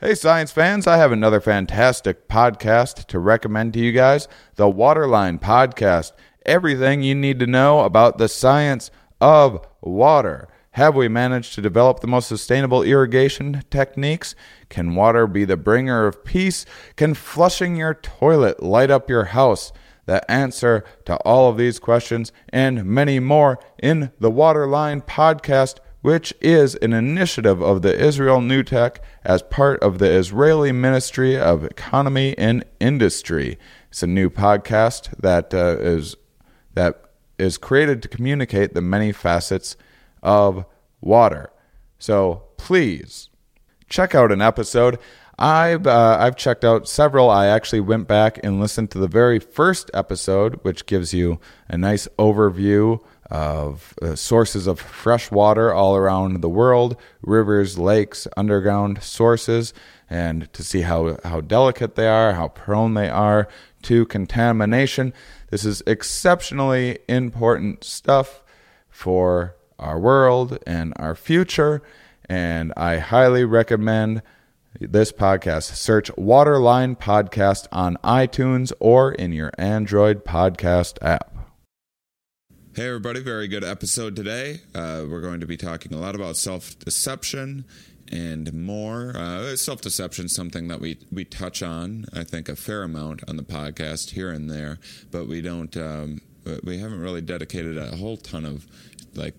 Hey, science fans, I have another fantastic podcast to recommend to you guys the Waterline Podcast. Everything you need to know about the science of water. Have we managed to develop the most sustainable irrigation techniques? Can water be the bringer of peace? Can flushing your toilet light up your house? The answer to all of these questions and many more in the Waterline Podcast which is an initiative of the Israel New Tech as part of the Israeli Ministry of Economy and Industry. It's a new podcast that uh, is that is created to communicate the many facets of water. So please check out an episode. I've uh, I've checked out several. I actually went back and listened to the very first episode, which gives you a nice overview of uh, sources of fresh water all around the world, rivers, lakes, underground sources, and to see how, how delicate they are, how prone they are to contamination. This is exceptionally important stuff for our world and our future, and I highly recommend this podcast. Search Waterline Podcast on iTunes or in your Android podcast app. Hey, everybody, very good episode today. Uh, we're going to be talking a lot about self deception and more. Uh, self deception something that we, we touch on, I think, a fair amount on the podcast here and there, but we don't, um, we haven't really dedicated a whole ton of like,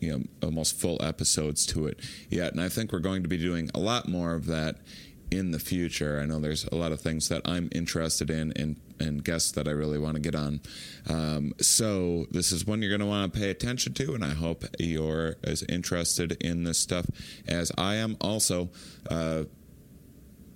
you know, almost full episodes to it yet. And I think we're going to be doing a lot more of that in the future. I know there's a lot of things that I'm interested in and, and guests that I really want to get on. Um, so this is one you're going to want to pay attention to, and I hope you're as interested in this stuff as I am. Also, uh,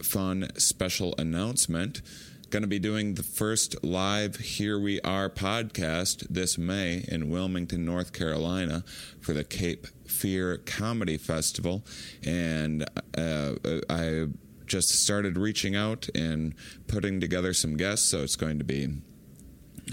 fun special announcement. Going to be doing the first live Here We Are podcast this May in Wilmington, North Carolina for the Cape Fear Comedy Festival. And uh, I just started reaching out and putting together some guests. So it's going to be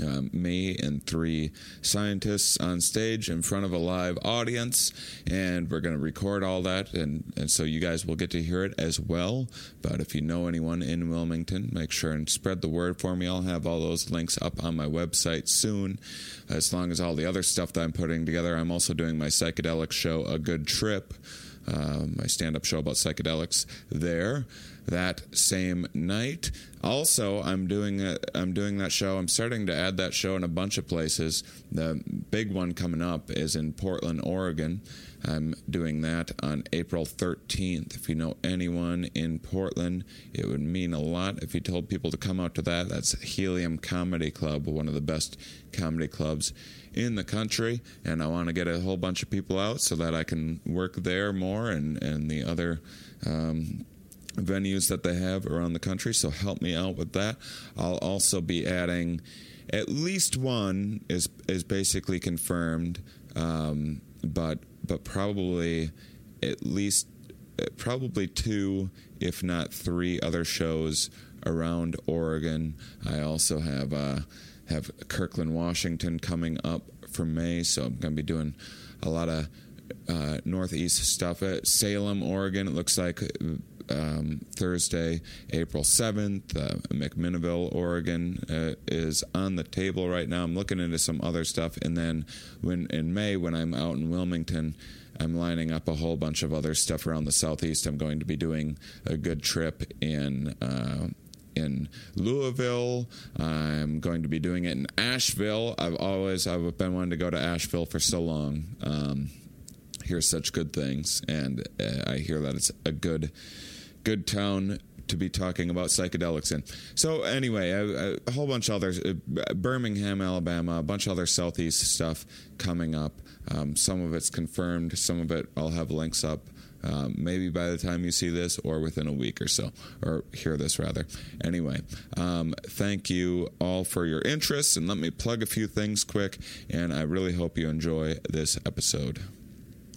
um, me and three scientists on stage in front of a live audience, and we're going to record all that, and, and so you guys will get to hear it as well. But if you know anyone in Wilmington, make sure and spread the word for me. I'll have all those links up on my website soon, as long as all the other stuff that I'm putting together. I'm also doing my psychedelic show, A Good Trip uh, my stand up show about psychedelics there that same night. Also, I'm doing a, I'm doing that show. I'm starting to add that show in a bunch of places. The big one coming up is in Portland, Oregon. I'm doing that on April 13th. If you know anyone in Portland, it would mean a lot if you told people to come out to that. That's Helium Comedy Club, one of the best comedy clubs in the country, and I want to get a whole bunch of people out so that I can work there more and and the other. Um, venues that they have around the country so help me out with that i'll also be adding at least one is is basically confirmed um, but but probably at least uh, probably two if not three other shows around oregon i also have uh, have Kirkland, Washington coming up for May, so I'm going to be doing a lot of uh, Northeast stuff. At Salem, Oregon, it looks like um, Thursday, April 7th. Uh, McMinnville, Oregon uh, is on the table right now. I'm looking into some other stuff. And then when in May, when I'm out in Wilmington, I'm lining up a whole bunch of other stuff around the southeast. I'm going to be doing a good trip in uh, in Louisville. I'm going to be doing it in Asheville. I've always I've been wanting to go to Asheville for so long. Um, hear such good things, and uh, I hear that it's a good good town to be talking about psychedelics in. So anyway, a, a whole bunch of others, uh, Birmingham, Alabama, a bunch of other southeast stuff coming up. Um, some of it's confirmed, some of it I'll have links up um, maybe by the time you see this or within a week or so, or hear this rather. Anyway, um, thank you all for your interest, and let me plug a few things quick, and I really hope you enjoy this episode.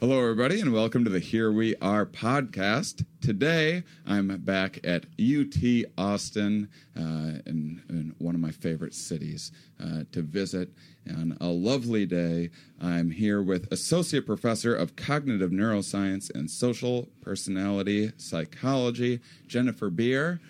Hello, everybody, and welcome to the Here We Are podcast. Today, I'm back at UT Austin, uh, in, in one of my favorite cities, uh, to visit. On a lovely day, I'm here with Associate Professor of Cognitive Neuroscience and Social Personality Psychology, Jennifer Beer.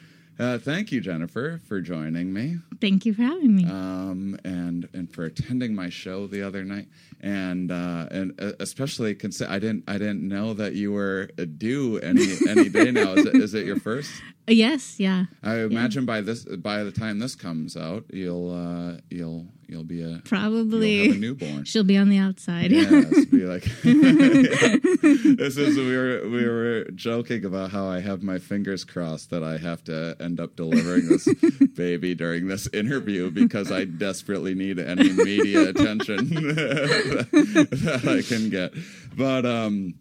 Uh, thank you, Jennifer, for joining me Thank you for having me. um, and and for attending my show the other night, and uh, and uh, especially consi- I didn't I didn't know that you were due any any day now. Is it, is it your first? Uh, yes, yeah. I imagine by this by the time this comes out, you'll uh, you'll you'll be a Probably a newborn. she'll be on the outside. Yes, be like this is we were we were joking about how I have my fingers crossed that I have to end up delivering this baby during this interview because I desperately need any media attention that I can get. But um,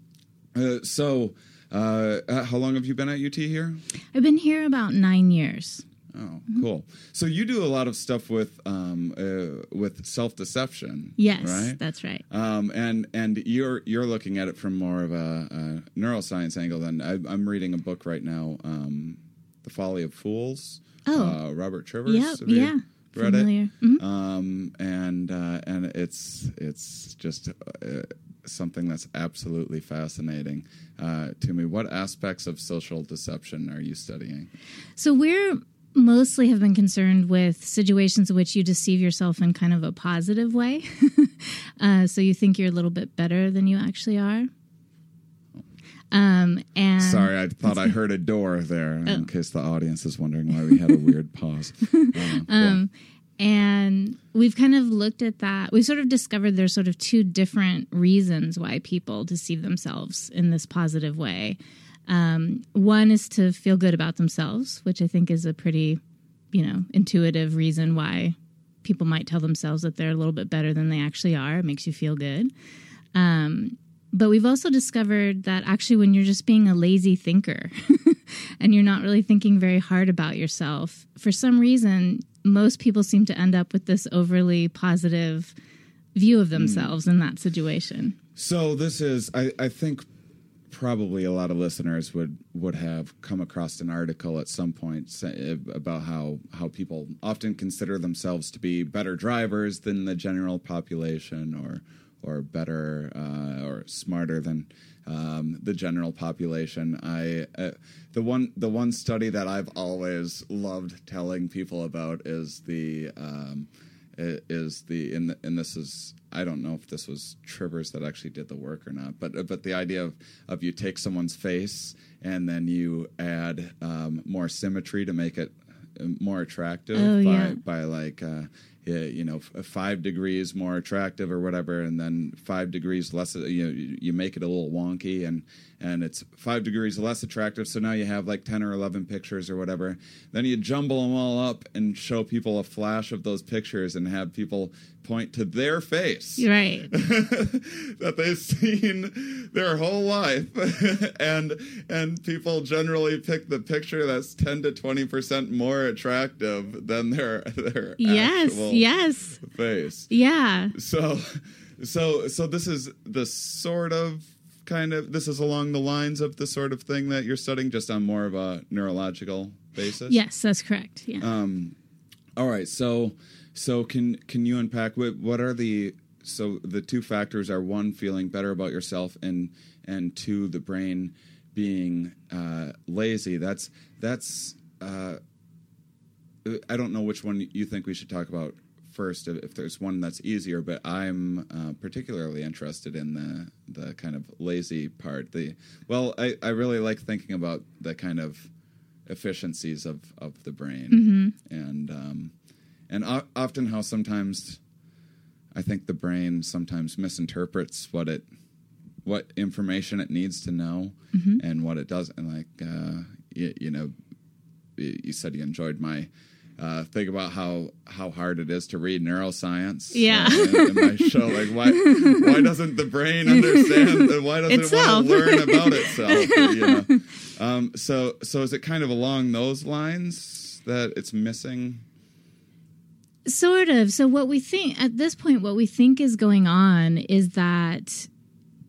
uh, so uh, uh, how long have you been at UT here? I've been here about nine years. Oh, cool. So you do a lot of stuff with um, uh, with self deception. Yes, right. that's right. Um, and and you're you're looking at it from more of a, a neuroscience angle. Than I, I'm reading a book right now, um, "The Folly of Fools." Oh. uh, Robert Trivers. Yep, yeah. read Familiar. it. Mhm. Um, and uh, and it's it's just uh, something that's absolutely fascinating uh, to me. What aspects of social deception are you studying? So we're mostly have been concerned with situations in which you deceive yourself in kind of a positive way. uh, so you think you're a little bit better than you actually are. Um, and Sorry, I thought I heard a door there. Oh. In case the audience is wondering why we had a weird pause. Uh, Um, and we've kind of looked at that. We sort of discovered there's sort of two different reasons why people deceive themselves in this positive way. Um, one is to feel good about themselves, which I think is a pretty, you know, intuitive reason why people might tell themselves that they're a little bit better than they actually are. It makes you feel good. Um, but we've also discovered that actually, when you're just being a lazy thinker and you're not really thinking very hard about yourself, for some reason, most people seem to end up with this overly positive view of themselves in that situation. So this is, I, I think, probably a lot of listeners would would have come across an article at some point about how how people often consider themselves to be better drivers than the general population, or or better uh, or smarter than um, the general population. I uh, the one the one study that I've always loved telling people about is the um, is the and, and this is I don't know if this was Trivers that actually did the work or not, but but the idea of of you take someone's face and then you add um, more symmetry to make it uh, more attractive Oh, by yeah. by like uh, you know five degrees more attractive or whatever, and then five degrees less. uh, You know, you make it a little wonky and and it's five degrees less attractive. So now you have like ten or eleven pictures or whatever. Then you jumble them all up and show people a flash of those pictures and have people point to their face Right. that they've seen their whole life and and people generally pick the picture that's 10 to 20% more attractive than their their yes. actual Yes. face Yeah. so so so this is the sort of kind of this is along the lines of the sort of thing that you're studying just on more of a neurological basis Yes, that's correct. Yeah. um, all right. So, so can can you unpack what what are the so the two factors are one feeling better about yourself and and two the brain being uh, lazy. That's that's uh, I don't know which one you think we should talk about first if, if there's one that's easier but i'm uh, particularly interested in the the kind of lazy part the well i, I really like thinking about the kind of efficiencies of, of the brain. And um, and o- often how sometimes I think the brain sometimes misinterprets what it what information it needs to know and what it doesn't. and like uh, you, you know you said you enjoyed my uh, think about how how hard it is to read neuroscience. Yeah. uh, in, my show, like why why doesn't the brain understand? and Why doesn't Itself. it want to learn about itself? You know? um, so so is it kind of along those lines that it's missing? Sort of. So, what we think at this point, what we think is going on is that,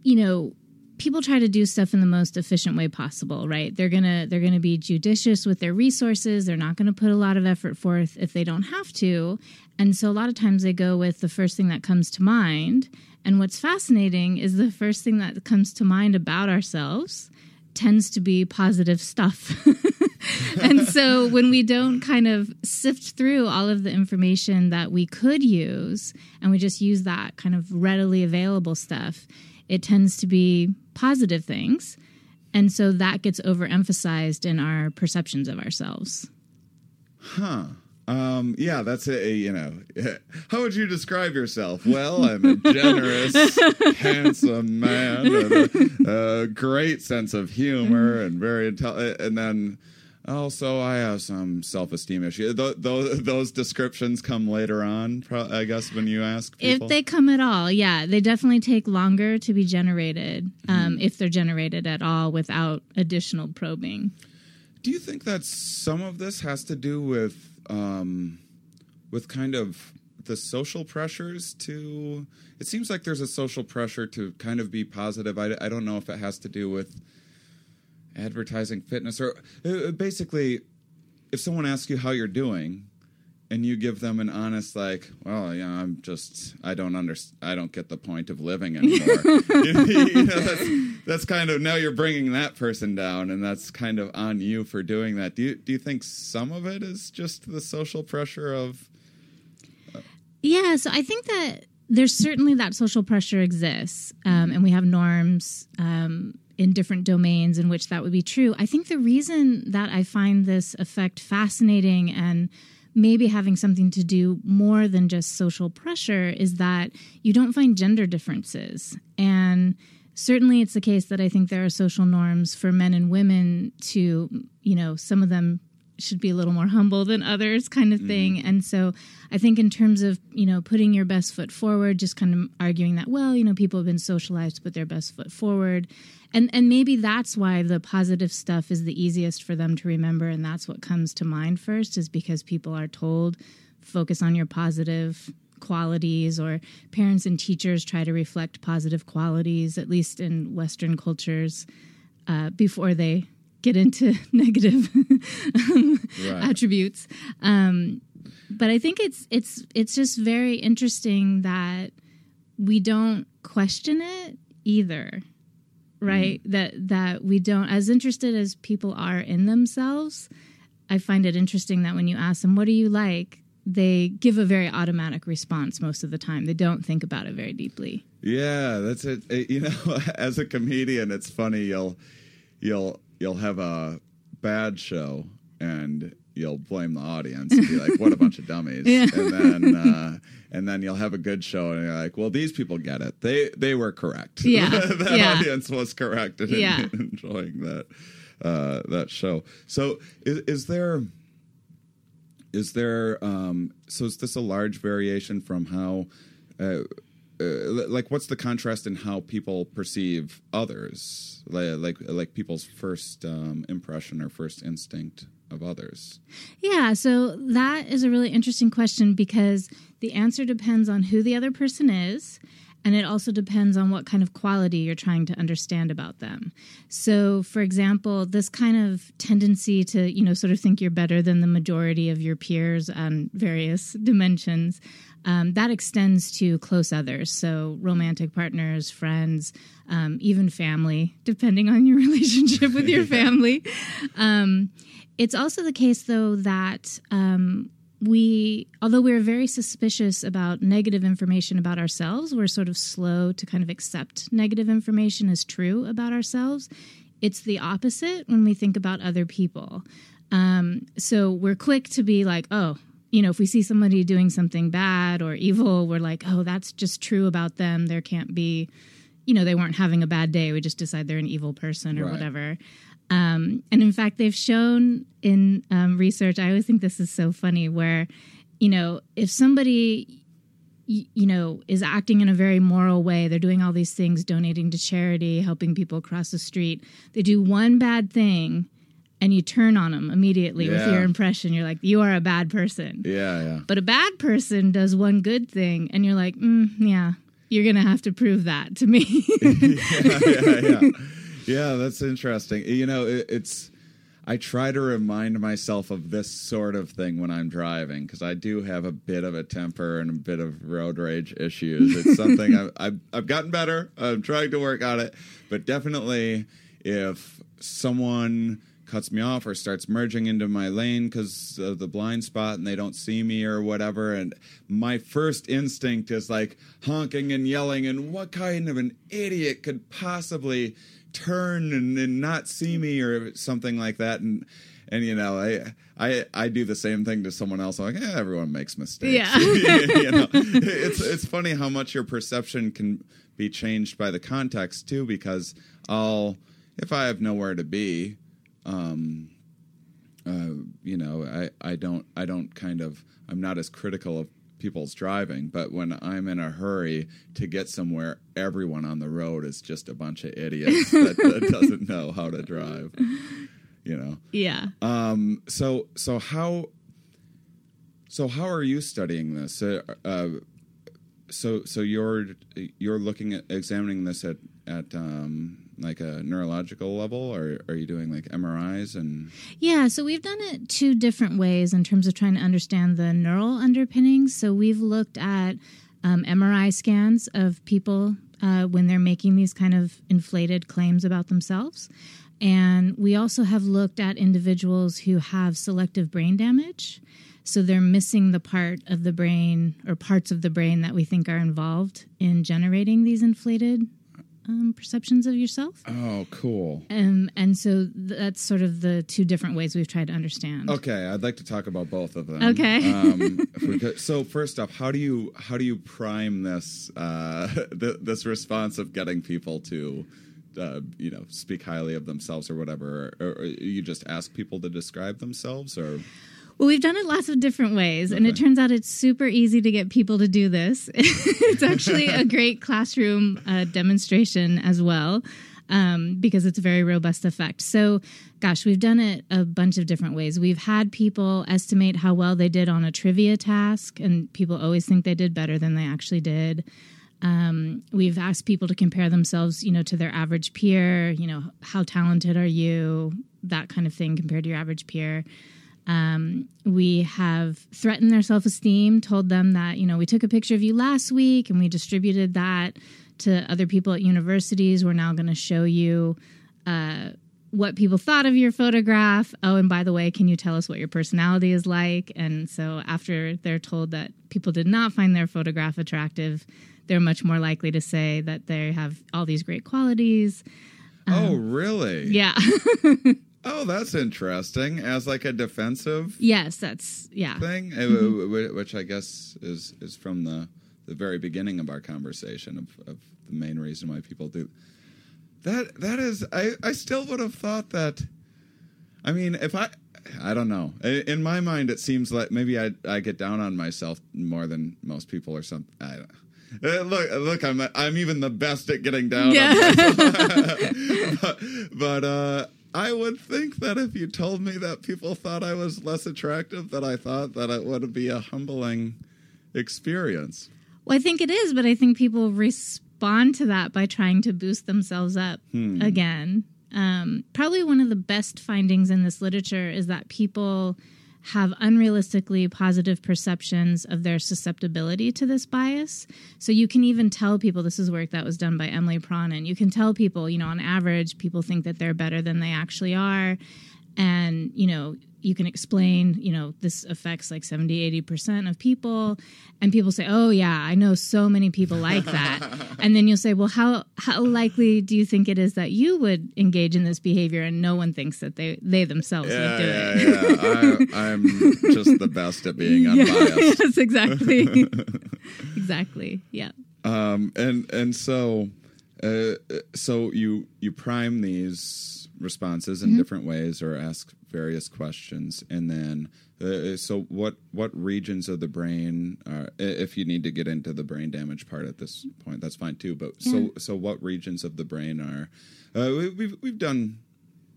you know, people try to do stuff in the most efficient way possible, right? They're gonna they're gonna be judicious with their resources. They're not gonna put a lot of effort forth if they don't have to, and so a lot of times they go with the first thing that comes to mind. And what's fascinating is the first thing that comes to mind about ourselves tends to be positive stuff. and so when we don't kind of sift through all of the information that we could use and we just use that kind of readily available stuff, it tends to be positive things. And so that gets overemphasized in our perceptions of ourselves. Huh. Um, yeah, that's a, you know, how would you describe yourself? Well, I'm a generous, handsome man with a, a, great sense of humor and very intelligent. And then also, I have some self-esteem issues. Th- those, those descriptions come later on, I guess, when you ask people. If they come at all, yeah, they definitely take longer to be generated, um, mm. if they're generated at all without additional probing. Do you think that some of this has to do with um, with kind of the social pressures to? It seems like there's a social pressure to kind of be positive. I, I don't know if it has to do with advertising fitness or uh, basically if someone asks you how you're doing and you give them an honest like well yeah i'm just i don't understand i don't get the point of living anymore. You know, that's, that's kind of now you're bringing that person down and that's kind of on you for doing that. Do you do you think some of it is just the social pressure of uh, yeah so i think that there's certainly that social pressure exists um, and we have norms um, in different domains in which that would be true. I think the reason that I find this effect fascinating and maybe having something to do more than just social pressure is that you don't find gender differences. And certainly it's the case that I think there are social norms for men and women to, you know, some of them should be a little more humble than others kind of thing mm-hmm. and so i think in terms of you know putting your best foot forward just kind of arguing that well you know people have been socialized to put their best foot forward and and maybe that's why the positive stuff is the easiest for them to remember and that's what comes to mind first is because people are told focus on your positive qualities or parents and teachers try to reflect positive qualities at least in western cultures uh, before they get into negative right. attributes. Um, but I think it's it's it's just very interesting that we don't question it either, right? Mm. That that we don't as interested as people are in themselves. I find it interesting that when you ask them, "What do you like?" they give a very automatic response most of the time. They don't think about it very deeply. Yeah, that's it. You know, as a comedian, it's funny. You'll you'll you'll have a bad show and you'll blame the audience and be like, "What a bunch of dummies," yeah. and then uh, and then you'll have a good show and you're like, "Well, these people get it. They they were correct. Yeah, that yeah. audience was correct in, yeah. in enjoying that uh, that show." So, is, is there is there um, so is this a large variation from how? Uh, uh, like what's the contrast in how people perceive others? Like like, like people's first um, impression or first instinct of others? Yeah so that is a really interesting question because the answer depends on who the other person is and it also depends on what kind of quality you're trying to understand about them. So, for example, this kind of tendency to, you know, sort of think you're better than the majority of your peers on various dimensions um, that extends to close others, so romantic partners, friends, um, even family, depending on your relationship with your family. Um, it's also the case, though, that um, we, although we're very suspicious about negative information about ourselves, we're sort of slow to kind of accept negative information as true about ourselves. It's the opposite when we think about other people. Um, so we're quick to be like, oh, you know, if we see somebody doing something bad or evil, we're like, oh, that's just true about them. There can't be, you know, they weren't having a bad day. We just decide they're an evil person or right. whatever. Um, and in fact, they've shown in um, research, I always think this is so funny, where, you know, if somebody, you know, is acting in a very moral way, they're doing all these things, donating to charity, helping people across the street, they do one bad thing and you turn on them immediately yeah. with your impression. You're like, you are a bad person. Yeah, yeah. But a bad person does one good thing, and you're like, mm, yeah. you're going to have to prove that to me. yeah, yeah, yeah. Yeah, that's interesting. You know, it, it's. I try to remind myself of this sort of thing when I'm driving because I do have a bit of a temper and a bit of road rage issues. It's something I've, I've, I've gotten better. I'm trying to work on it, but definitely if someone cuts me off or starts merging into my lane because of the blind spot and they don't see me or whatever. And my first instinct is like honking and yelling, and what kind of an idiot could possibly turn and, and not see me or something like that? And and you know, I I I do the same thing to someone else. I'm like, yeah, everyone makes mistakes. Yeah. you know, it's it's funny how much your perception can be changed by the context too, because I'll if I have nowhere to be, um, uh, you know, I, I don't I don't kind of I'm not as critical of people's driving, but when I'm in a hurry to get somewhere, everyone on the road is just a bunch of idiots that, that doesn't know how to drive. You know. yeah. Um. So so how so how are you studying this? Uh, uh, so so you're you're looking at examining this at at um, like a neurological level, or are you doing like MRIs and? Yeah, so we've done it two different ways in terms of trying to understand the neural underpinnings. So we've looked at um, MRI scans of people uh, when they're making these kind of inflated claims about themselves. And we also have looked at individuals who have selective brain damage. So they're missing the part of the brain or parts of the brain that we think are involved in generating these inflated um, perceptions of yourself. Oh, cool. Um, and so that's sort of the two different ways we've tried to understand. Okay, I'd like to talk about both of them. Okay. um, could- so first off, how do you how do you prime this uh, th- this response of getting people to uh, you know speak highly of themselves or whatever? Or, or you just ask people to describe themselves, or Well, we've done it lots of different ways, and it turns out it's super easy to get people to do this. it's actually a great classroom uh, demonstration as well. Um, because it's a very robust effect. So, gosh, we've done it a bunch of different ways. We've had people estimate how well they did on a trivia task, and people always think they did better than they actually did. Um, we've asked people to compare themselves, you know, to their average peer. You know, how talented are you? That kind of thing compared to your average peer. Um, we have threatened their self esteem, told them that, you know, we took a picture of you last week and we distributed that to other people at universities. We're now going to show you uh, what people thought of your photograph. Oh, and by the way, can you tell us what your personality is like? And so after they're told that people did not find their photograph attractive, they're much more likely to say that they have all these great qualities. oh really? Yeah. Oh, that's interesting. As like a defensive yes, that's, yeah. thing, uh, w- which I guess is is from the the very beginning of our conversation of, of the main reason why people do that. That is, I I still would have thought that. I mean, if I, I don't know. In my mind, it seems like maybe I I get down on myself more than most people or something. I don't. Uh, look, look! I'm I'm even the best at getting down. Yeah. On myself. but but uh, I would think that if you told me that people thought I was less attractive than I thought, that it would be a humbling experience. Well, I think it is, but I think people respond to that by trying to boost themselves up again. Um, probably one of the best findings in this literature is that people have unrealistically positive perceptions of their susceptibility to this bias. So you can even tell people this is work that was done by Emily Pronin. You can tell people, you know, on average, people think that they're better than they actually are. And, you know, you can explain, you know, this affects like 70, 80% of people. And people say, oh, yeah, I know so many people like that. and then you'll say, well, how, how likely do you think it is that you would engage in this behavior and no one thinks that they, they themselves would do yeah, it? yeah. I, I'm just the best at being unbiased. yes, exactly. exactly. Yeah. um, and and so uh, so you you prime these responses in different ways or ask various questions. And then uh, so what what regions of the brain are if you need to get into the brain damage part at this point that's fine too. But so so what regions of the brain are uh, we, we've we've done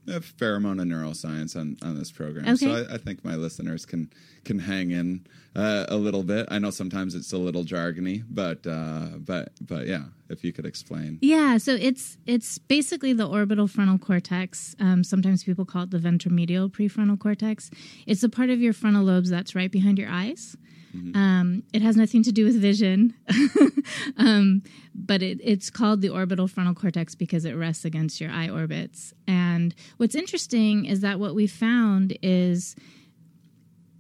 a fair amount of neuroscience on, on this program, Okay. so I, I think my listeners can can hang in uh, a little bit. I know sometimes it's a little jargony, but uh, but but yeah, if you could explain. Yeah, so it's it's basically the orbital frontal cortex. Um, sometimes people call it the ventromedial prefrontal cortex. It's the part of your frontal lobes that's right behind your eyes. Um, it has nothing to do with vision, um, but it, it's called the orbital frontal cortex because it rests against your eye orbits. And what's interesting is that what we found is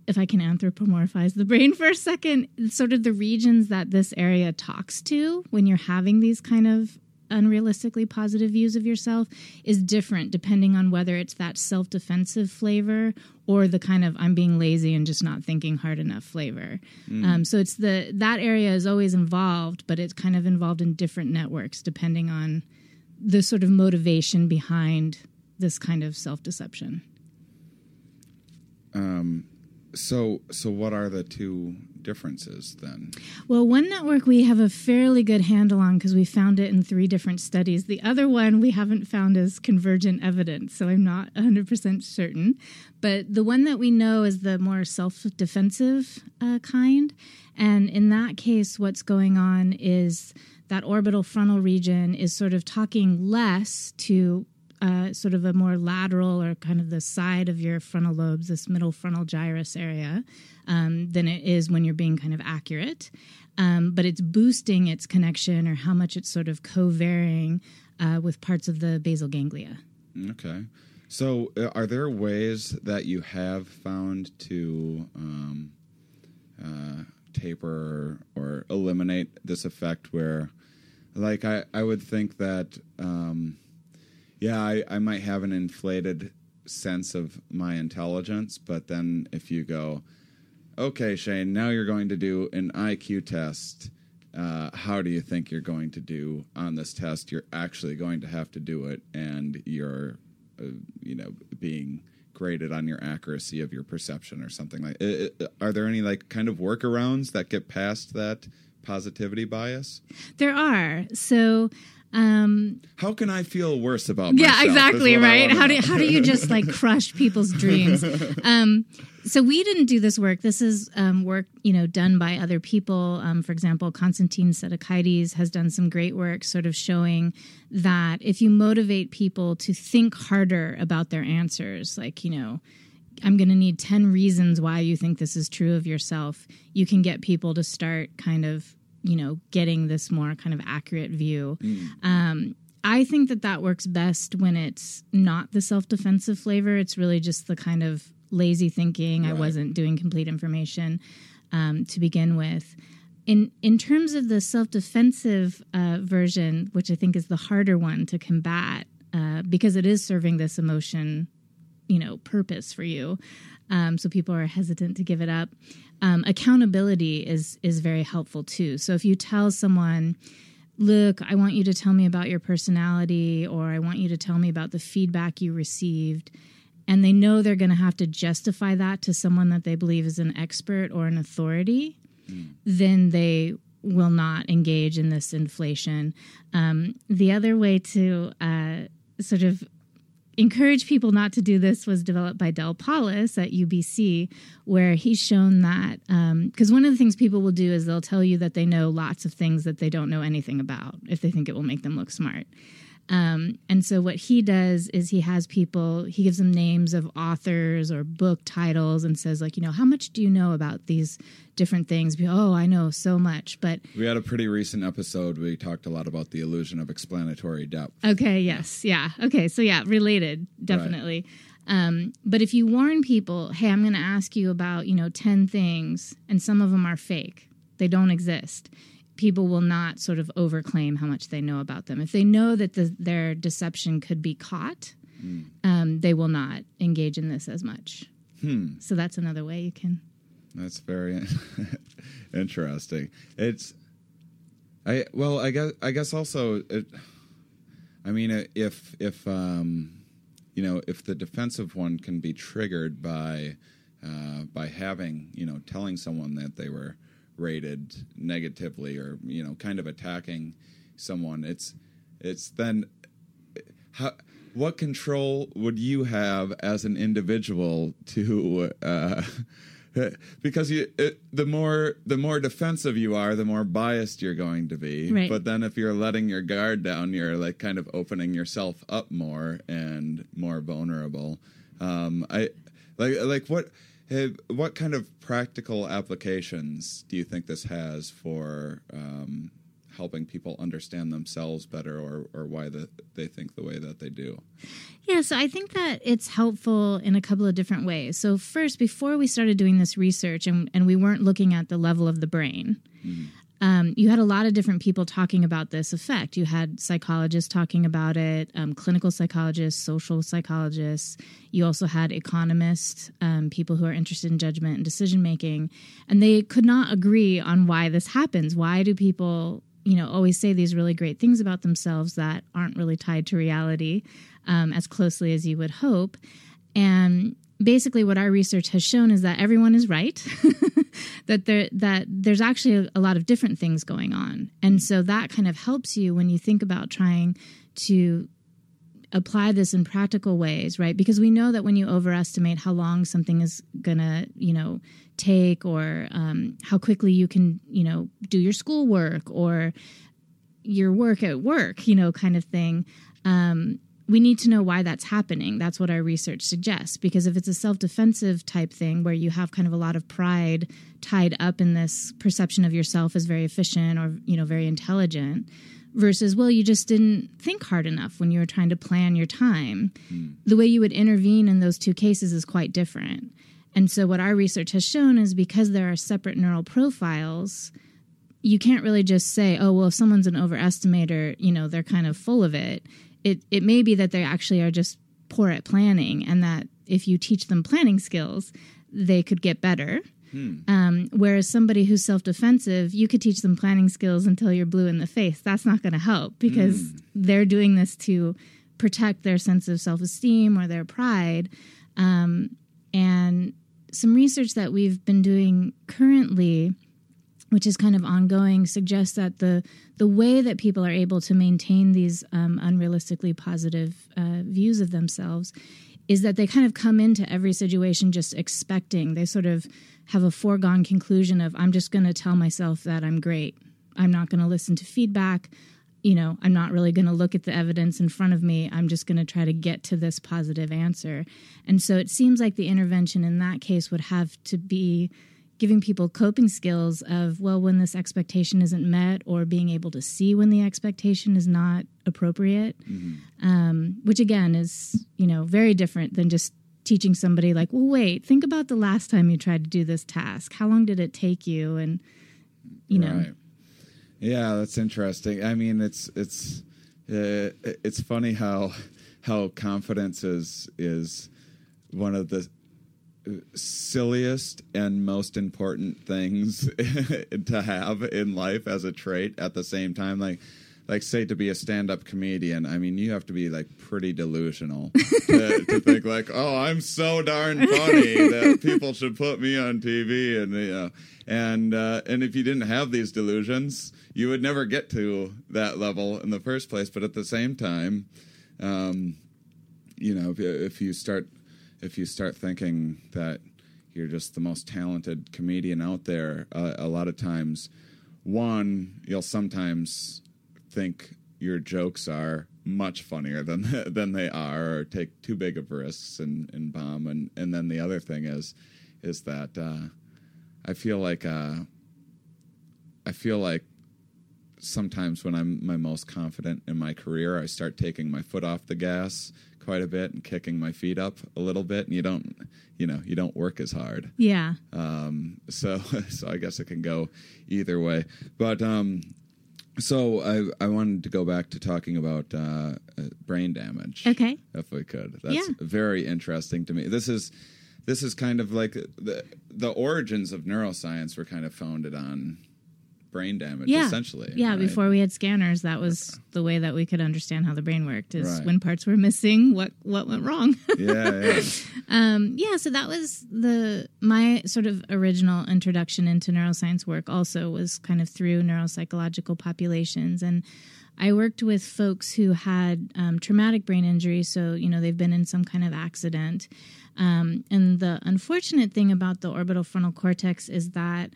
if I can anthropomorphize the brain for a second, sort of the regions that this area talks to when you're having these kind of unrealistically positive views of yourself is different depending on whether it's that self defensive flavor or the kind of I'm being lazy and just not thinking hard enough flavor. Um, so it's the that area is always involved, but it's kind of involved in different networks depending on the sort of motivation behind this kind of self deception. So so what are the two differences then? Well, one network we have a fairly good handle on because we found it in three different studies. The other one we haven't found as convergent evidence, so I'm not 100% certain. But the one that we know is the more self defensive uh, kind. And in that case, what's going on is that orbital frontal region is sort of talking less to uh, sort of a more lateral or kind of the side of your frontal lobes, this middle frontal gyrus area, um, than it is when you're being kind of accurate. Um, but it's boosting its connection or how much it's sort of co-varying uh, with parts of the basal ganglia. Okay. So, uh, are there ways that you have found to um, uh, taper or, eliminate this effect where, like, I, I would think that, um, yeah, I, I might have an inflated sense of my intelligence, but then if you go, okay, Shane, now you're going to do an IQ test. Uh, how do you think you're going to do on this test? You're actually going to have to do it, and you're, uh, you know, being graded on your accuracy of your perception or something like. Uh, uh, are there any like kind of workarounds that get past that positivity bias? There are so. Um, How can I feel worse about yeah, myself? is exactly right. How do how do you just like crush people's dreams? Um, so we didn't do this work. This is um, work you know done by other people. Um, for example, Constantine Sedikides has done some great work, sort of showing that if you motivate people to think harder about their answers, like you know. I'm going to need 10 reasons why you think this is true of yourself. You can get people to start kind of, you know, getting this more kind of accurate view. Um, I think that that works best when it's not the self defensive flavor. It's really just the kind of lazy thinking. I wasn't doing complete information um, to begin with. In in terms of the self defensive uh, version, which I think is the harder one to combat, uh, because it is serving this emotion, you know, purpose for you. Um, so people are hesitant to give it up. Um, accountability is is very helpful too. So if you tell someone, look, I want you to tell me about your personality, or I want you to tell me about the feedback you received. And they know they're going to have to justify that to someone that they believe is an expert or an authority, then they will not engage in this inflation. Um, the other way to uh, sort of encourage people not to do this was developed by Del Paulhus at UBC, where he's shown that um, because one of the things people will do is they'll tell you that they know lots of things that they don't know anything about if they think it will make them look smart. Um, and so what he does is he has people, he gives them names of authors or book titles and says like, you know, how much do you know about these different things? Oh, I know so much, but We had a pretty recent episode. We talked a lot about the illusion of explanatory depth. Okay, yes. Yeah. Okay, so yeah, related, definitely. Um, but if you warn people, hey, I'm going to ask you about, you know, 10 things, and some of them are fake, they don't exist, people will not sort of overclaim how much they know about them. If they know that the, their deception could be caught, um, they will not engage in this as much. So that's another way you can. That's very interesting. It's, I well, I guess I guess also, it, I mean, uh, if if um, you know, if the defensive one can be triggered by uh, by having you know telling someone that they were rated negatively or you know kind of attacking someone, it's it's then how what control would you have as an individual to uh, because you it, the more the more defensive you are the more biased you're going to be Right. but then if you're letting your guard down you're like kind of opening yourself up more and more vulnerable um i like like what what kind of practical applications do you think this has for um helping people understand themselves better or or why the, they think the way that they do Yeah, so I think that it's helpful in a couple of different ways. So, first, before we started doing this research and, and we weren't looking at the level of the brain, um, you had a lot of different people talking about this effect. You had psychologists talking about it, um, clinical psychologists, social psychologists. You also had economists, um, people who are interested in judgment and decision making. And they could not agree on why this happens. Why do people, you know, always say these really great things about themselves that aren't really tied to reality um, as closely as you would hope? And basically, what our research has shown is that everyone is right. that there that there's actually a lot of different things going on, and so that kind of helps you when you think about trying to apply this in practical ways, right? Because we know that when you overestimate how long something is gonna, you know, take, or um, how quickly you can, you know, do your schoolwork or your work at work, you know, kind of thing. Um, we need to know why that's happening. That's what our research suggests. Because if it's a self defensive type thing where you have kind of a lot of pride tied up in this perception of yourself as very efficient or, you know, very intelligent, versus, well, you just didn't think hard enough when you were trying to plan your time, hmm. the way you would intervene in those two cases is quite different. And so, what our research has shown is because there are separate neural profiles, you can't really just say, oh, well, if someone's an overestimator, you know, they're kind of full of it. It, it may be that they actually are just poor at planning, and that if you teach them planning skills, they could get better. Um, whereas somebody who's self defensive, you could teach them planning skills until you're blue in the face. That's not going to help because they're doing this to protect their sense of self esteem or their pride. Um, and some research that we've been doing currently which is kind of ongoing, suggests that the the way that people are able to maintain these um, unrealistically positive uh, views of themselves is that they kind of come into every situation just expecting. They sort of have a foregone conclusion of I'm just going to tell myself that I'm great. I'm not going to listen to feedback. You know, I'm not really going to look at the evidence in front of me. I'm just going to try to get to this positive answer. And so it seems like the intervention in that case would have to be giving people coping skills of well when this expectation isn't met or being able to see when the expectation is not appropriate. Um, which again is you know very different than just teaching somebody like well wait think about the last time you tried to do this task. How long did it take you? And you know. Right. Yeah, that's interesting. I mean, it's it's uh, it's funny how how confidence is is one of the silliest and most important things to have in life as a trait at the same time. Like like say to be a stand-up comedian i mean you have to be like pretty delusional to, to think like oh i'm so darn funny that people should put me on tv and you know. And uh, and if you didn't have these delusions you would never get to that level in the first place. But at the same time um, you know if, if you start if you start thinking that you're just the most talented comedian out there uh, a lot of times one you'll sometimes think your jokes are much funnier than than they are or take too big of risks and, and bomb. And and then the other thing is is that uh, I feel like uh, I feel like sometimes when I'm my most confident in my career, I start taking my foot off the gas quite a bit and kicking my feet up a little bit, and you don't, you know, you don't work as hard. yeah Um, so, so I guess it can go either way. But um, so I I wanted to go back to talking about uh, uh, brain damage. okay if we could. That's Yeah. very interesting to me. This is this is kind of like the the origins of neuroscience were kind of founded on brain damage. yeah essentially. yeah right? before we had scanners that was the way that we could understand how the brain worked is Right. when parts were missing what what went wrong Yeah, yeah. um yeah so that was the my sort of original introduction into neuroscience work also was kind of through neuropsychological populations and I worked with folks who had um, traumatic brain injury, so you know they've been in some kind of accident. Um, and the unfortunate thing about the orbital frontal cortex is that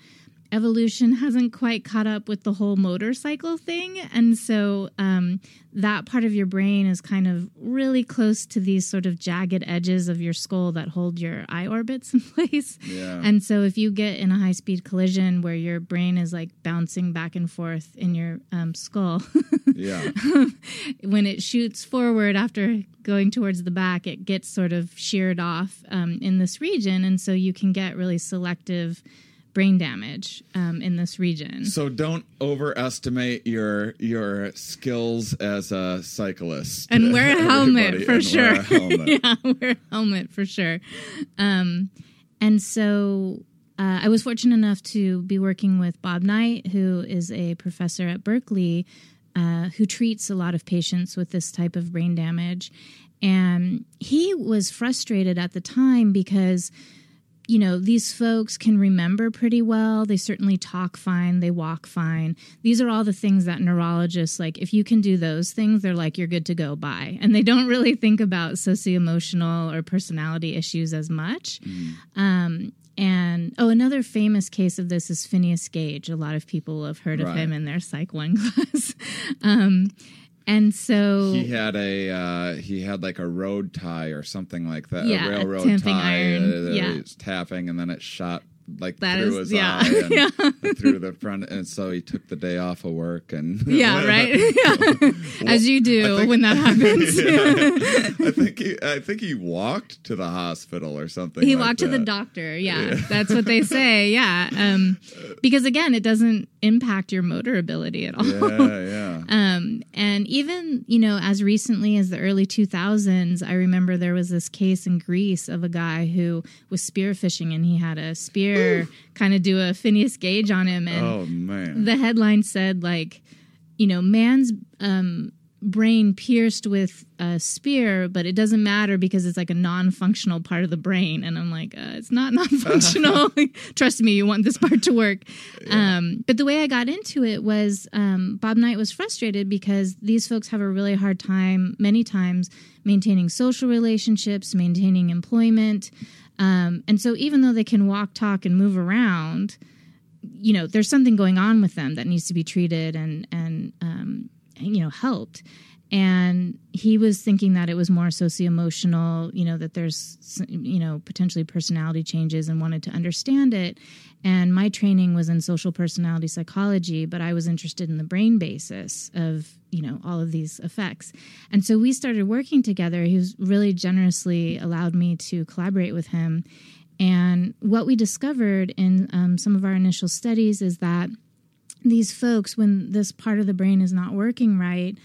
evolution hasn't quite caught up with the whole motorcycle thing. And so um, that part of your brain is kind of really close to these sort of jagged edges of your skull that hold your eye orbits in place. Yeah. And so if you get in a high speed collision where your brain is like bouncing back and forth in your um, skull, yeah. when it shoots forward after going towards the back, it gets sort of sheared off um, in this region. And so you can get really selective brain damage um, in this region. So don't overestimate your your skills as a cyclist. and wear a helmet for sure. wear helmet. yeah, wear a helmet for sure. Um, and so uh, I was fortunate enough to be working with Bob Knight, who is a professor at Berkeley, uh, who treats a lot of patients with this type of brain damage. And he was frustrated at the time because you know, these folks can remember pretty well. They certainly talk fine. They walk fine. These are all the things that neurologists, like, if you can do those things, they're like, you're good to go by. And they don't really think about socio emotional or personality issues as much. Um, and oh, another famous case of this is Phineas Gage. A lot of people have heard of him in their Psych 1 class. um, and so. He had a uh, he had like a road tie or something like that. Yeah, a a railroad tamping tie. iron, uh, yeah. tapping, and then it shot like That through is- his yeah, eye and yeah. through the front, and so he took the day off of work and yeah, right. Yeah. As you do think- when that happens. I think he I think he walked to the hospital or something. he like walked to the that. doctor yeah, that's what they say yeah um, because again it doesn't impact your motor ability at all Yeah, yeah. um, and even you know as recently as the early 2000s i remember there was this case in greece of a guy who was spearfishing and he had a spear kind of do a phineas gage on him and Oh man. the headline said like you know man's um brain pierced with a spear but it doesn't matter because it's like a non-functional part of the brain. And i'm like uh, it's not non-functional. Trust me you want this part to work. Um but the way i got into it was um bob knight was frustrated because these folks have a really hard time many times maintaining social relationships maintaining employment um, and so even though they can walk talk and move around you know there's something going on with them that needs to be treated and and um, you know helped and he was thinking that it was more socio-emotional you know that there's you know potentially personality changes and wanted to understand it. And my training was in social personality psychology but i was interested in the brain basis of you know all of these effects. And so we started working together. He was really generously allowed me to collaborate with him. And what we discovered in um, some of our initial studies is that these folks, when this part of the brain is not working right,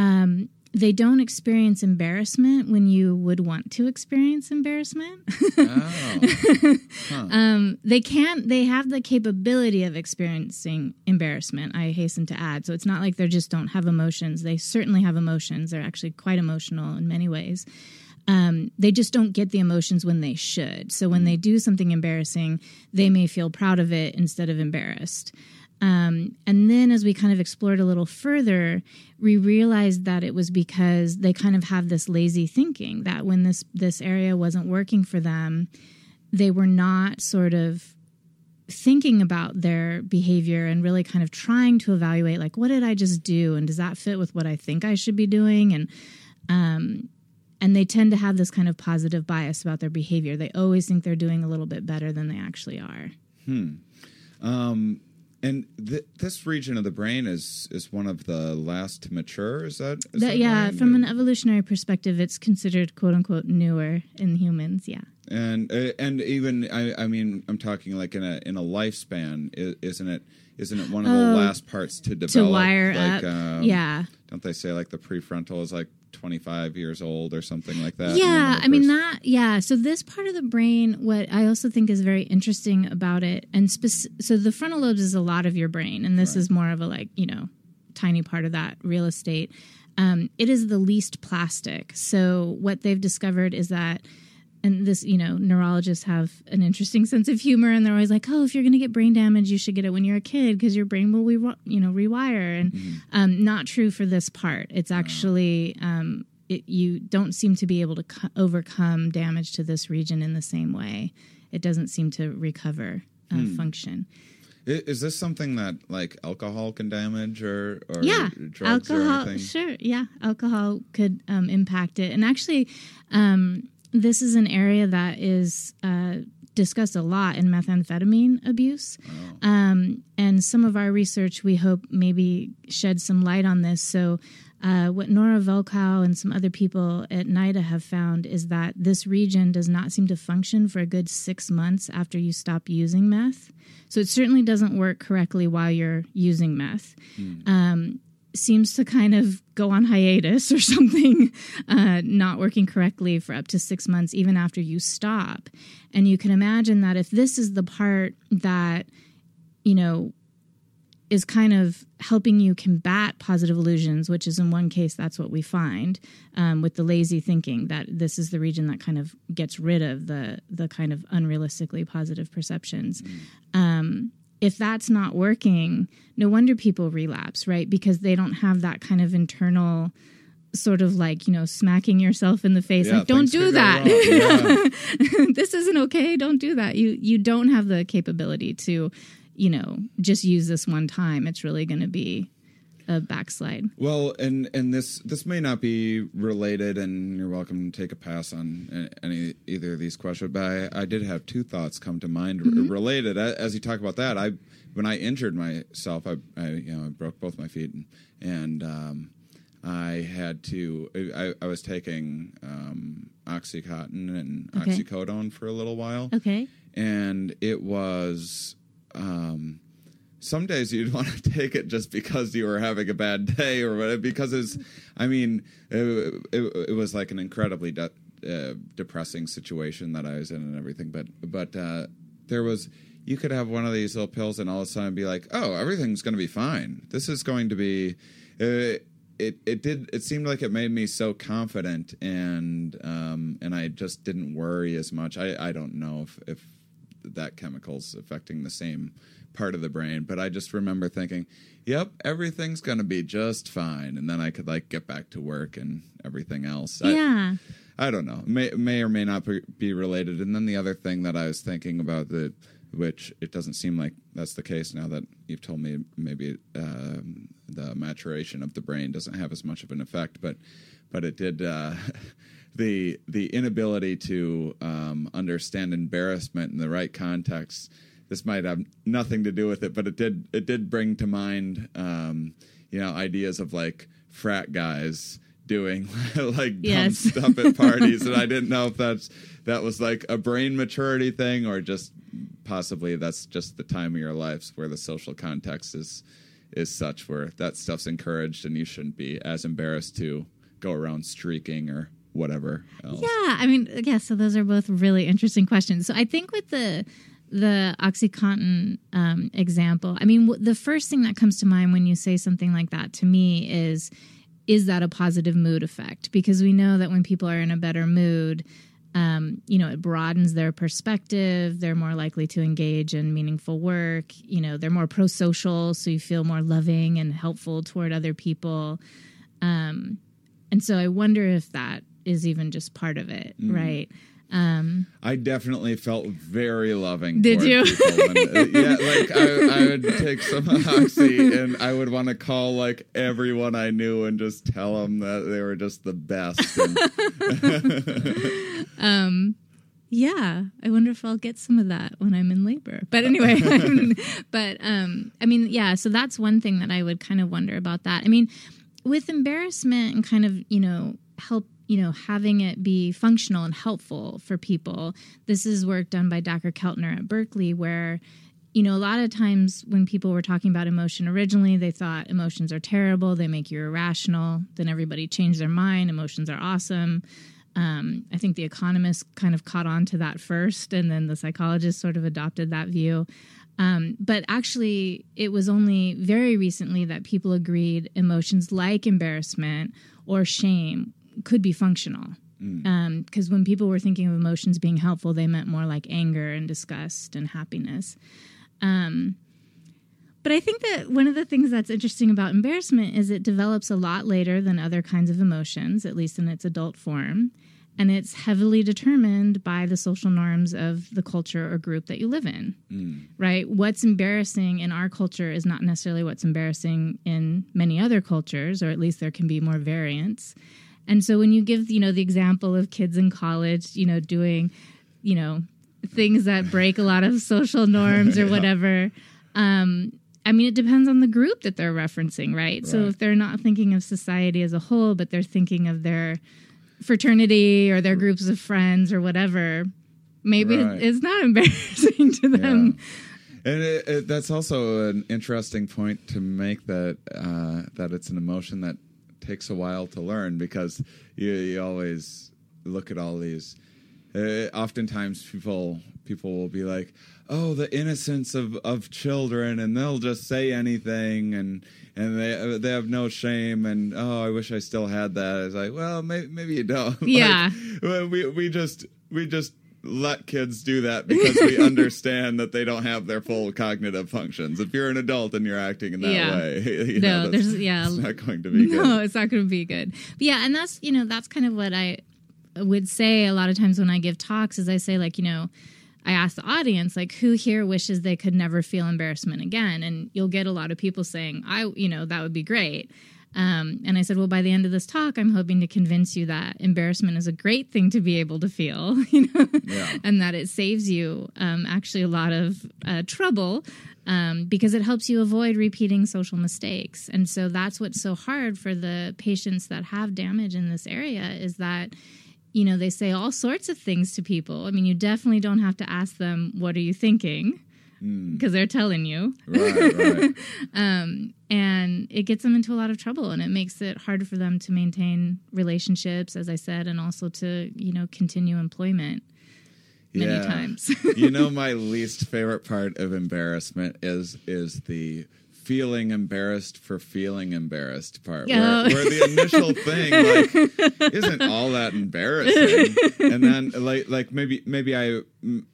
um, they don't experience embarrassment when you would want to experience embarrassment. Oh. um, they can't, they have the capability of experiencing embarrassment, I hasten to add. So it's not like they just don't have emotions. They certainly have emotions. They're actually quite emotional in many ways. Um, they just don't get the emotions when they should. So when they do something embarrassing, they may feel proud of it instead of embarrassed. Um, and then as we kind of explored a little further, we realized that it was because they kind of have this lazy thinking that when this this area wasn't working for them, they were not sort of thinking about their behavior and really kind of trying to evaluate like what did I just do and does that fit with what I think I should be doing and um and they tend to have this kind of positive bias about their behavior. They always think they're doing a little bit better than they actually are. And th- this region of the brain is is one of the last to mature. Is that? Is That, that yeah, right? from an evolutionary perspective, it's considered quote unquote newer in humans. Yeah. and uh, and even I, I mean I'm talking like in a in a lifespan isn't it isn't it one of the Oh, last parts to develop To wire like, up. um, yeah. don't they say like the prefrontal is like 25 years old or something like that. yeah i mean that yeah. So this part of the brain what i also think is very interesting about it and spec- so the frontal lobes is a lot of your brain and this is more of a like you know tiny part of that real estate. Um, it is the least plastic. So what they've discovered is that and this you know neurologists have an interesting sense of humor and they're always like oh if you're going to get brain damage you should get it when you're a kid because your brain will re- you know rewire and um, not true for this part. It's actually um, it, you don't seem to be able to co- overcome damage to this region in the same way. It doesn't seem to recover uh, function. I- Is this something that like alcohol can damage or, or yeah. drugs or alcohol anything? sure. Yeah. Alcohol could um, impact it. And actually um, this is an area that is uh, discussed a lot in methamphetamine abuse Oh. um, and some of our research we hope maybe shed some light on this so uh, what Nora Volkow and some other people at NIDA have found is that this region does not seem to function for a good six months after you stop using meth. So it certainly doesn't work correctly while you're using meth. Um, seems to kind of go on hiatus or something, uh, not working correctly for up to six months, even after you stop. And you can imagine that if this is the part that, you know, is kind of helping you combat positive illusions, which is in one case that's what we find um, with the lazy thinking that this is the region that kind of gets rid of the the kind of unrealistically positive perceptions. Um, if that's not working, no wonder people relapse, right? Because they don't have that kind of internal sort of like you know smacking yourself in the face Yeah, like don't do that. Yeah. this isn't okay don't do that you you don't have the capability to you know just use this one time it's really going to be a backslide Well, and and this this may not be related, and you're welcome to take a pass on any either of these questions. But I, I did have two thoughts come to mind r- related. As you talk about that, I when I injured myself, I, I you know I broke both my feet, and, and um, I had to. I, I was taking um, OxyContin and Okay. oxycodone for a little while, okay and it was um some days you'd want to take it just because you were having a bad day or whatever because it's i mean it, it, it was like an incredibly de- uh, depressing situation that i was in and everything but but uh there was you could have one of these little pills and all of a sudden be like oh everything's going to be fine this is going to be uh, it it did it seemed like it made me so confident and um and I just didn't worry as much. I I don't know if if that chemical's affecting the same part of the brain, but I just remember thinking, "Yep, everything's going to be just fine." And then I could like get back to work and everything else. I- yeah I don't know. May may or may not be- be related. And then the other thing that I was thinking about the which it doesn't seem like that's the case now that you've told me maybe um, the maturation of the brain doesn't have as much of an effect, but but it did uh, the the inability to um, understand embarrassment in the right context. This might have nothing to do with it, but it did it did bring to mind um, you know ideas of like frat guys doing like dumb Yes. stuff at parties, and I didn't know if that's that was like a brain maturity thing or just possibly that's just the time of your lives where the social context is is such where that stuff's encouraged and you shouldn't be as embarrassed to go around streaking or whatever else. Yeah, I mean, yeah. So those are both really interesting questions. So I think with the the OxyContin um, example, I mean, w- the first thing that comes to mind when you say something like that to me is is that a positive mood effect? Because we know that when people are in a better mood, um, you know, it broadens their perspective. They're more likely to engage in meaningful work. You know, they're more pro social, so you feel more loving and helpful toward other people. Um, and so I wonder if that is even just part of it, Mm. right? I definitely felt very loving. Did you? yeah, like I, I would take some oxy and I would want to call like everyone I knew and just tell them that they were just the best. And, Yeah, I wonder if I'll get some of that when I'm in labor. But anyway, but um, I mean, yeah. So that's one thing that I would kind of wonder about that. I mean, with embarrassment and kind of you know help you know having it be functional and helpful for people. This is work done by Dr. Keltner at Berkeley, where you know, a lot of times when people were talking about emotion originally, they thought emotions are terrible, they make you irrational. Then everybody changed their mind, emotions are awesome. Um, I think the economists kind of caught on to that first, and then the psychologists sort of adopted that view. Um, but actually, it was only very recently that people agreed emotions like embarrassment or shame could be functional. Mm. Um, because when people were thinking of emotions being helpful, they meant more like anger and disgust and happiness. Um, but I think that one of the things that's interesting about embarrassment is it develops a lot later than other kinds of emotions, at least in its adult form. And it's heavily determined by the social norms of the culture or group that you live in, mm. right? What's embarrassing in our culture is not necessarily what's embarrassing in many other cultures, or at least there can be more variance. And so when you give, you know, the example of kids in college, you know, doing, you know, things that break a lot of social norms or whatever, um, I mean, it depends on the group that they're referencing, right? So if they're not thinking of society as a whole, but they're thinking of their fraternity or their groups of friends or whatever, maybe Right. it's not embarrassing to them. And it, it, that's also an interesting point to make that uh, that it's an emotion that takes a while to learn because you, you always look at all these. Uh, oftentimes, people people will be like, "Oh, the innocence of, of children," and they'll just say anything, and and they they have no shame, and oh, I wish I still had that. It's like, well, maybe maybe you don't. Yeah. well, we we just we just let kids do that because we understand that they don't have their full cognitive functions. If you're an adult and you're acting in that Yeah. way, you No, know, there's- yeah. it's not going to be no, good. it's not going to be good. But yeah, and that's you know that's kind of what I would say a lot of times when I give talks is I say like you know I ask the audience like who here wishes they could never feel embarrassment again, and you'll get a lot of people saying I you know that would be great. Um, and I said, well, by the end of this talk, I'm hoping to convince you that embarrassment is a great thing to be able to feel, you know, Yeah. and that it saves you um, actually a lot of uh, trouble um, because it helps you avoid repeating social mistakes. And so that's what's so hard for the patients that have damage in this area is that you know they say all sorts of things to people. I mean, you definitely don't have to ask them, "What are you thinking?" Because they're telling you Right, right. and it gets them into a lot of trouble and it makes it harder for them to maintain relationships as i said and also to you know continue employment many Yeah. times you know, my least favorite part of embarrassment is is the feeling embarrassed for feeling embarrassed part, Yeah. where, where the initial thing like isn't all that embarrassing, and then like like maybe maybe i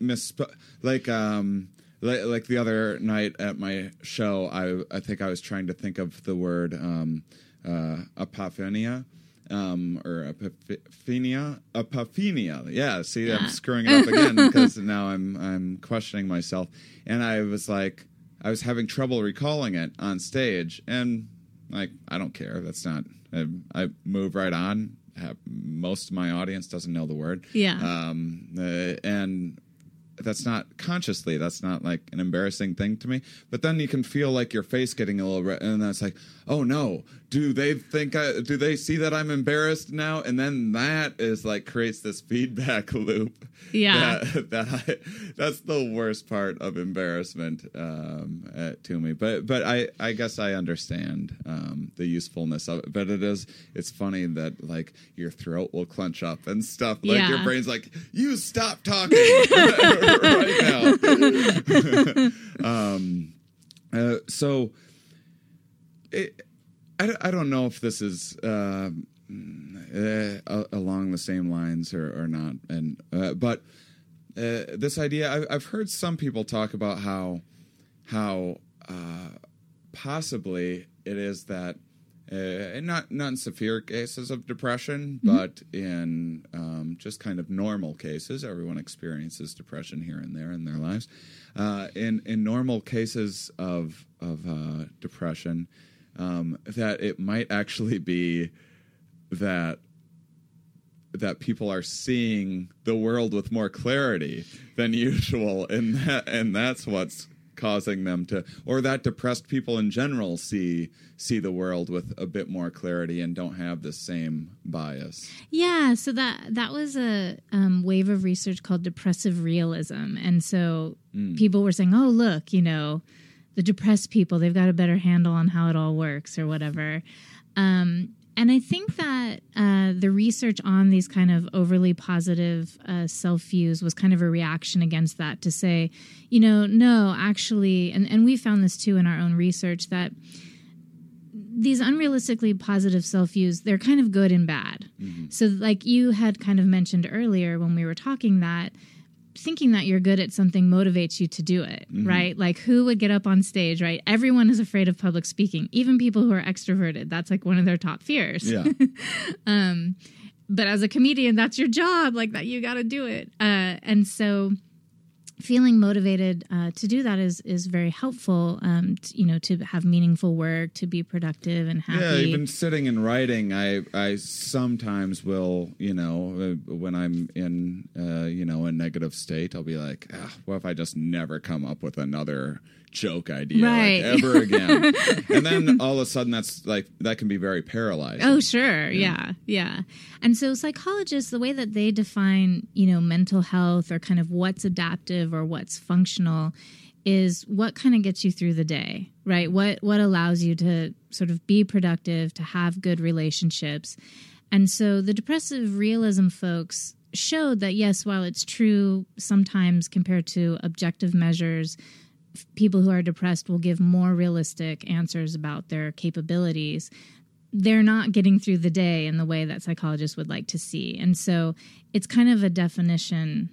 misspoke, like um. Like, like the other night at my show, I I think I was trying to think of the word um, uh, apophenia, um, or apophenia, epiphania. Yeah, see, Yeah. I'm screwing it up again because now I'm I'm questioning myself, and I was like, I was having trouble recalling it on stage, and like I don't care. That's not. I, I move right on. Have, most of my audience doesn't know the word. Yeah. Um, uh, and that's not consciously that's not like an embarrassing thing to me. But then you can feel like your face getting a little red and then it's like oh no. Do they think I, do they see that i'm embarrassed now? And then that is like creates this feedback loop Yeah. that, that I, that's the worst part of embarrassment um, uh, to me. But but i i guess i understand um, the usefulness of it. But it is it's funny that like your throat will clench up and stuff. Like your brain's like you stop talking right now. Um uh, so it, I, I don't know if this is um, uh, along the same lines or, or not and uh, but uh, this idea I've, I've heard some people talk about how how uh, possibly it is that uh, not not in severe cases of depression, but in um, just kind of normal cases. Everyone experiences depression here and there in their lives. Uh, in in normal cases of of uh, depression, um, that it might actually be that that people are seeing the world with more clarity than usual, and that and that's what's causing them to or that depressed people in general see see the world with a bit more clarity and don't have the same bias. Yeah, so that that was a um, wave of research called depressive realism, and so people were saying, "Oh, look, you know, the depressed people they've got a better handle on how it all works, or whatever." Um, and I think that uh, the research on these kind of overly positive uh, self views was kind of a reaction against that to say, you know, no, actually, and, and we found this too in our own research that these unrealistically positive self views they're kind of good and bad so like you had kind of mentioned earlier when we were talking that thinking that you're good at something motivates you to do it right? Like who would get up on stage right? Everyone is afraid of public speaking even people who are extroverted. That's like one of their top fears. Yeah. Um, but as a comedian that's your job like that you got to do it. Uh, and so feeling motivated uh, to do that is is very helpful um, t- you know to have meaningful work to be productive and happy. Yeah, even sitting and writing, I I sometimes will, you know, uh, when I'm in, uh, you know, a negative state, I'll be like, ah, what if I just never come up with another joke idea like, ever again? and then all of a sudden, that's like that can be very paralyzing. Oh, sure. Yeah. yeah. And so psychologists, the way that they define, you know, mental health or kind of what's adaptive or what's functional is what kind of gets you through the day, right? What what allows you to sort of be productive, to have good relationships. And so the depressive realism folks showed that yes, while it's true sometimes compared to objective measures, people who are depressed will give more realistic answers about their capabilities they're not getting through the day in the way that psychologists would like to see and so it's kind of a definition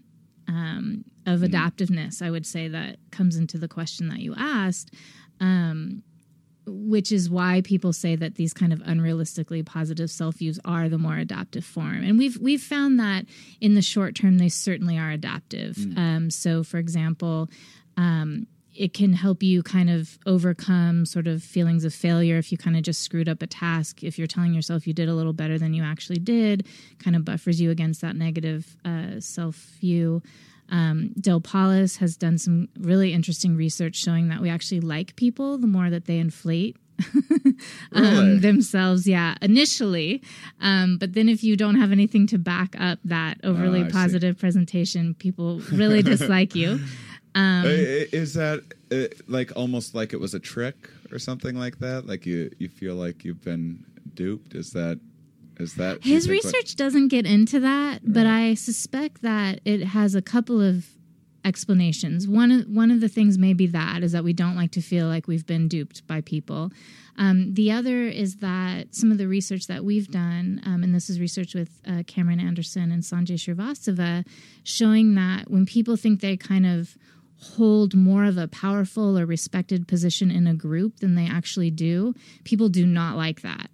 um, of adaptiveness i would say that comes into the question that you asked um, which is why people say that these kind of unrealistically positive self views are the more adaptive form. And we've we've found that in the short term they certainly are adaptive. Um, so, for example. Um, it can help you kind of overcome sort of feelings of failure if you kind of just screwed up a task. If you're telling yourself you did a little better than you actually did, kind of buffers you against that negative uh, self view. Um, Del Paulhus has done some really interesting research showing that we actually like people the more that they inflate Really? um, themselves. Yeah, initially, um, but then if you don't have anything to back up that overly Oh, I see. positive presentation, people really dislike you. Uh, Is that uh, like almost like it was a trick or something like that? Like you you feel like you've been duped? Is that is that His research doesn't get into that, but I suspect that it has a couple of explanations. One of, one of the things may be that is that we don't like to feel like we've been duped by people. Um, the other is that some of the research that we've done, um, and this is research with uh, Cameron Anderson and Sanjay Srivastava, showing that when people think they kind of hold more of a powerful or respected position in a group than they actually do, people do not like that.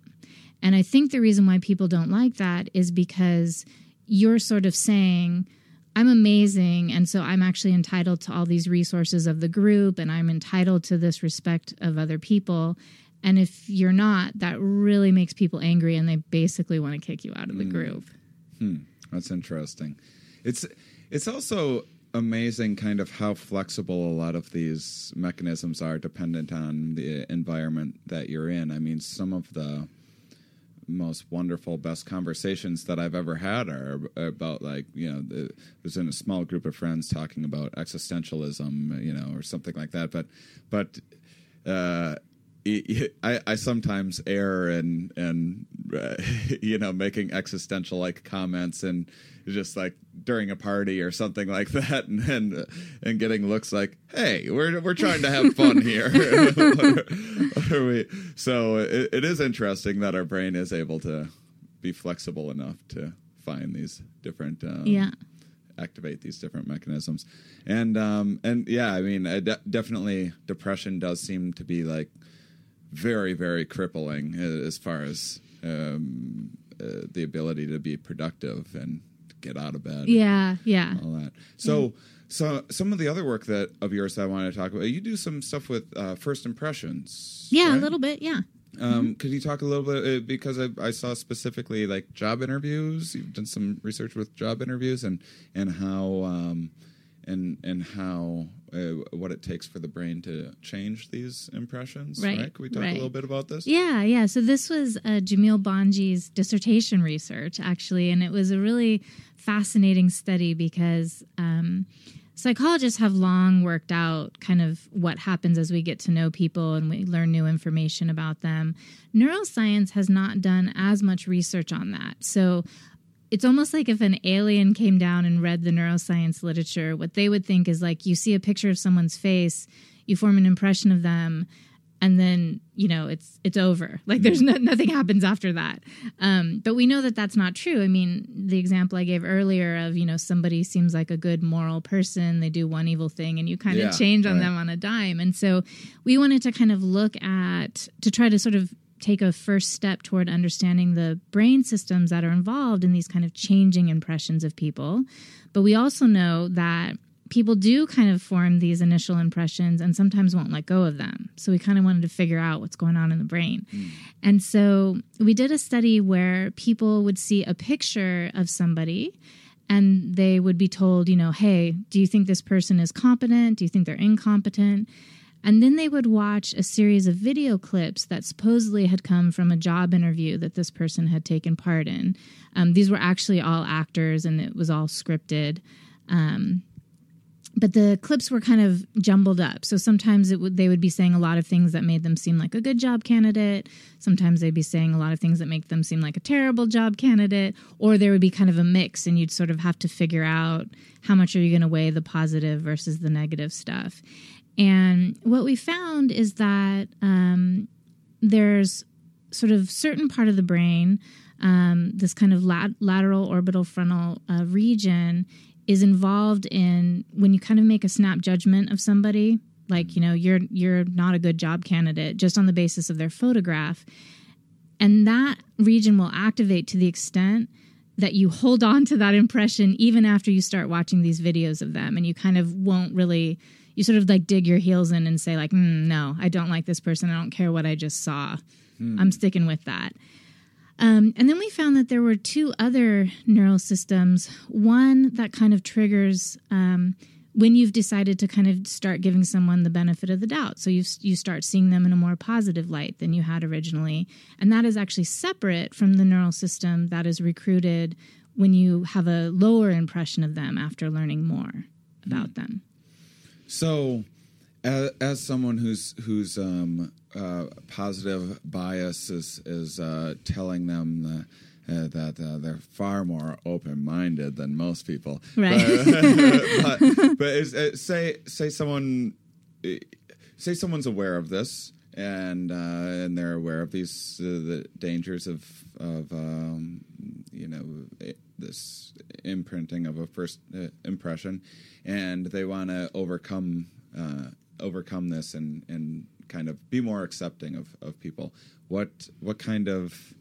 And I think the reason why people don't like that is because you're sort of saying, I'm amazing. And so I'm actually entitled to all these resources of the group and I'm entitled to this respect of other people. And if you're not, that really makes people angry and they basically want to kick you out of the hmm. group. Hmm. That's interesting. It's it's also amazing kind of how flexible a lot of these mechanisms are dependent on the environment that you're in. I mean, some of the most wonderful best conversations that I've ever had are about like, you know, the, was in a small group of friends talking about existentialism, you know, or something like that, but but uh I, I sometimes err and and uh, you know making existential like comments and just like during a party or something like that and and, and getting looks like hey we're we're trying to have fun here What are we so it, it is interesting that our brain is able to be flexible enough to find these different um, Yeah. activate these different mechanisms and um and yeah i mean uh, de- definitely depression does seem to be like very very crippling uh, as far as um uh, the ability to be productive and get out of bed Yeah, yeah. all that so so some of the other work that of yours that i wanted to talk about you do some stuff with uh, first impressions Yeah, a little bit. Yeah. um, could you talk a little bit uh, because I, I saw specifically like job interviews. You've done some research with job interviews and and how um, and and how uh, what it takes for the brain to change these impressions. Right, Can we talk right. a little bit about this? Yeah, yeah. So this was uh, Jamil Bhanji's dissertation research, actually, and it was a really fascinating study because um, psychologists have long worked out kind of what happens as we get to know people and we learn new information about them. Neuroscience has not done as much research on that. So it's almost like if an alien came down and read the neuroscience literature, what they would think is like you see a picture of someone's face, you form an impression of them, and then you know it's it's over. Like there's no, nothing happens after that. Um, but we know that that's not true. I mean, the example I gave earlier of you know somebody seems like a good moral person, they do one evil thing, and you kind of Yeah, change on right. them on a dime. And so we wanted to kind of look at to try to sort of take a first step toward understanding the brain systems that are involved in these kind of changing impressions of people. But we also know that people do kind of form these initial impressions and sometimes won't let go of them. So we kind of wanted to figure out what's going on in the brain. Hmm. And so we did a study where people would see a picture of somebody and they would be told, you know, hey, do you think this person is competent? Do you think they're incompetent? And then they would watch a series of video clips that supposedly had come from a job interview that this person had taken part in. Um, these were actually all actors and it was all scripted. Um, but the clips were kind of jumbled up. So sometimes they would be saying a lot of things that made them seem like a good job candidate. Sometimes they'd be saying a lot of things that make them seem like a terrible job candidate. Or there would be kind of a mix, and you'd sort of have to figure out how much are you going to weigh the positive versus the negative stuff. And what we found is that um, there's sort of certain part of the brain, um, this kind of lat- lateral orbital frontal uh, region, is involved in when you kind of make a snap judgment of somebody, like you know you're you're not a good job candidate just on the basis of their photograph, and that region will activate to the extent that you hold on to that impression even after you start watching these videos of them and you kind of won't really you sort of like dig your heels in and say like mm, no i don't like this person. I don't care what i just saw. I'm sticking with that. Um, and then we found that there were two other neural systems. One that kind of triggers um, when you've decided to kind of start giving someone the benefit of the doubt. So you you start seeing them in a more positive light than you had originally. And that is actually separate from the neural system that is recruited when you have a lower impression of them after learning more about them. So, as, as someone who's whose um, uh, positive bias is is uh, telling them that, uh, that uh, they're far more open minded than most people, Right. But, but, but is, uh, say say someone uh, say someone's aware of this and uh, and they're aware of these uh, the dangers of of um, you know it, this imprinting of a first uh, impression, and they want to overcome uh, overcome this and and kind of be more accepting of, of people. What what kind of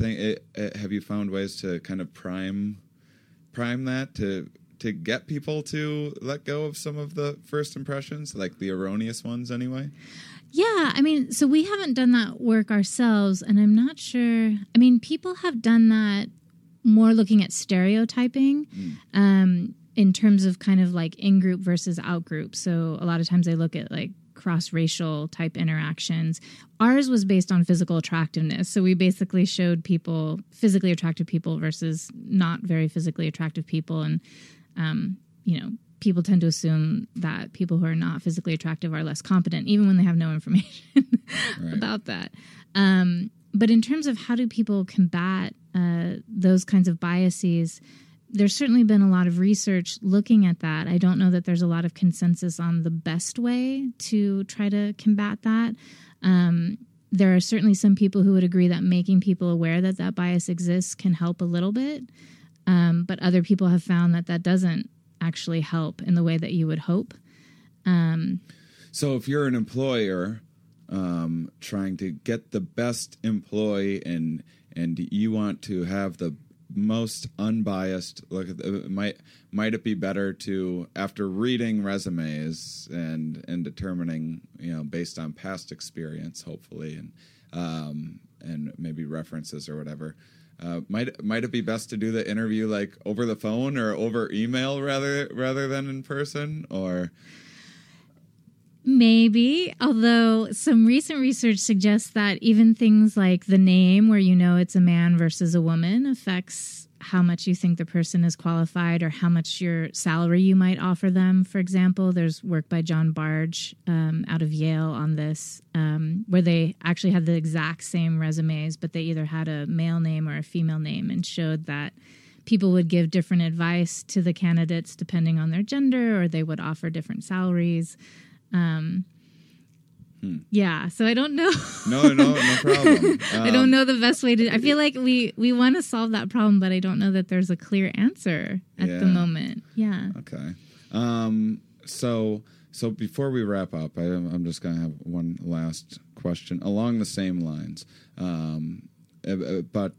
thing it, eh, it, eh, have you found ways to kind of prime prime that to to get people to let go of some of the first impressions, like the erroneous ones, anyway? Yeah, I mean, so we haven't done that work ourselves, and I'm not sure. I mean, people have done that more looking at stereotyping mm. um, in terms of kind of like in group versus out group. So a lot of times they look at like cross racial type interactions. Ours was based on physical attractiveness. So we basically showed people, physically attractive people versus not very physically attractive people. And, um, you know, people tend to assume that people who are not physically attractive are less competent, even when they have no information about that. Um, but in terms of how do people combat uh, those kinds of biases, there's certainly been a lot of research looking at that. I don't know that there's a lot of consensus on the best way to try to combat that. Um, there are certainly some people who would agree that making people aware that that bias exists can help a little bit, um, but other people have found that that doesn't actually help in the way that you would hope. So if you're an employer um, trying to get the best employee and and you want to have the most unbiased look at the, might might it be better to after reading resumes and and determining you know based on past experience hopefully and um, and maybe references or whatever uh, might might it be best to do the interview like over the phone or over email rather rather than in person? Or Maybe, although some recent research suggests that even things like the name, where you know it's a man versus a woman, affects how much you think the person is qualified or how much your salary you might offer them. For example, there's work by John Bargh um, out of Yale on this, um, where they actually had the exact same resumes, but they either had a male name or a female name and showed that people would give different advice to the candidates depending on their gender or they would offer different salaries. Um, Yeah, so I don't know. no no no problem I Um, don't know the best way to. I feel like we we want to solve that problem, but I don't know that there's a clear answer at the moment. Yeah. Okay. Um, so so before we wrap up, I, I'm just going to have one last question along the same lines. Um, but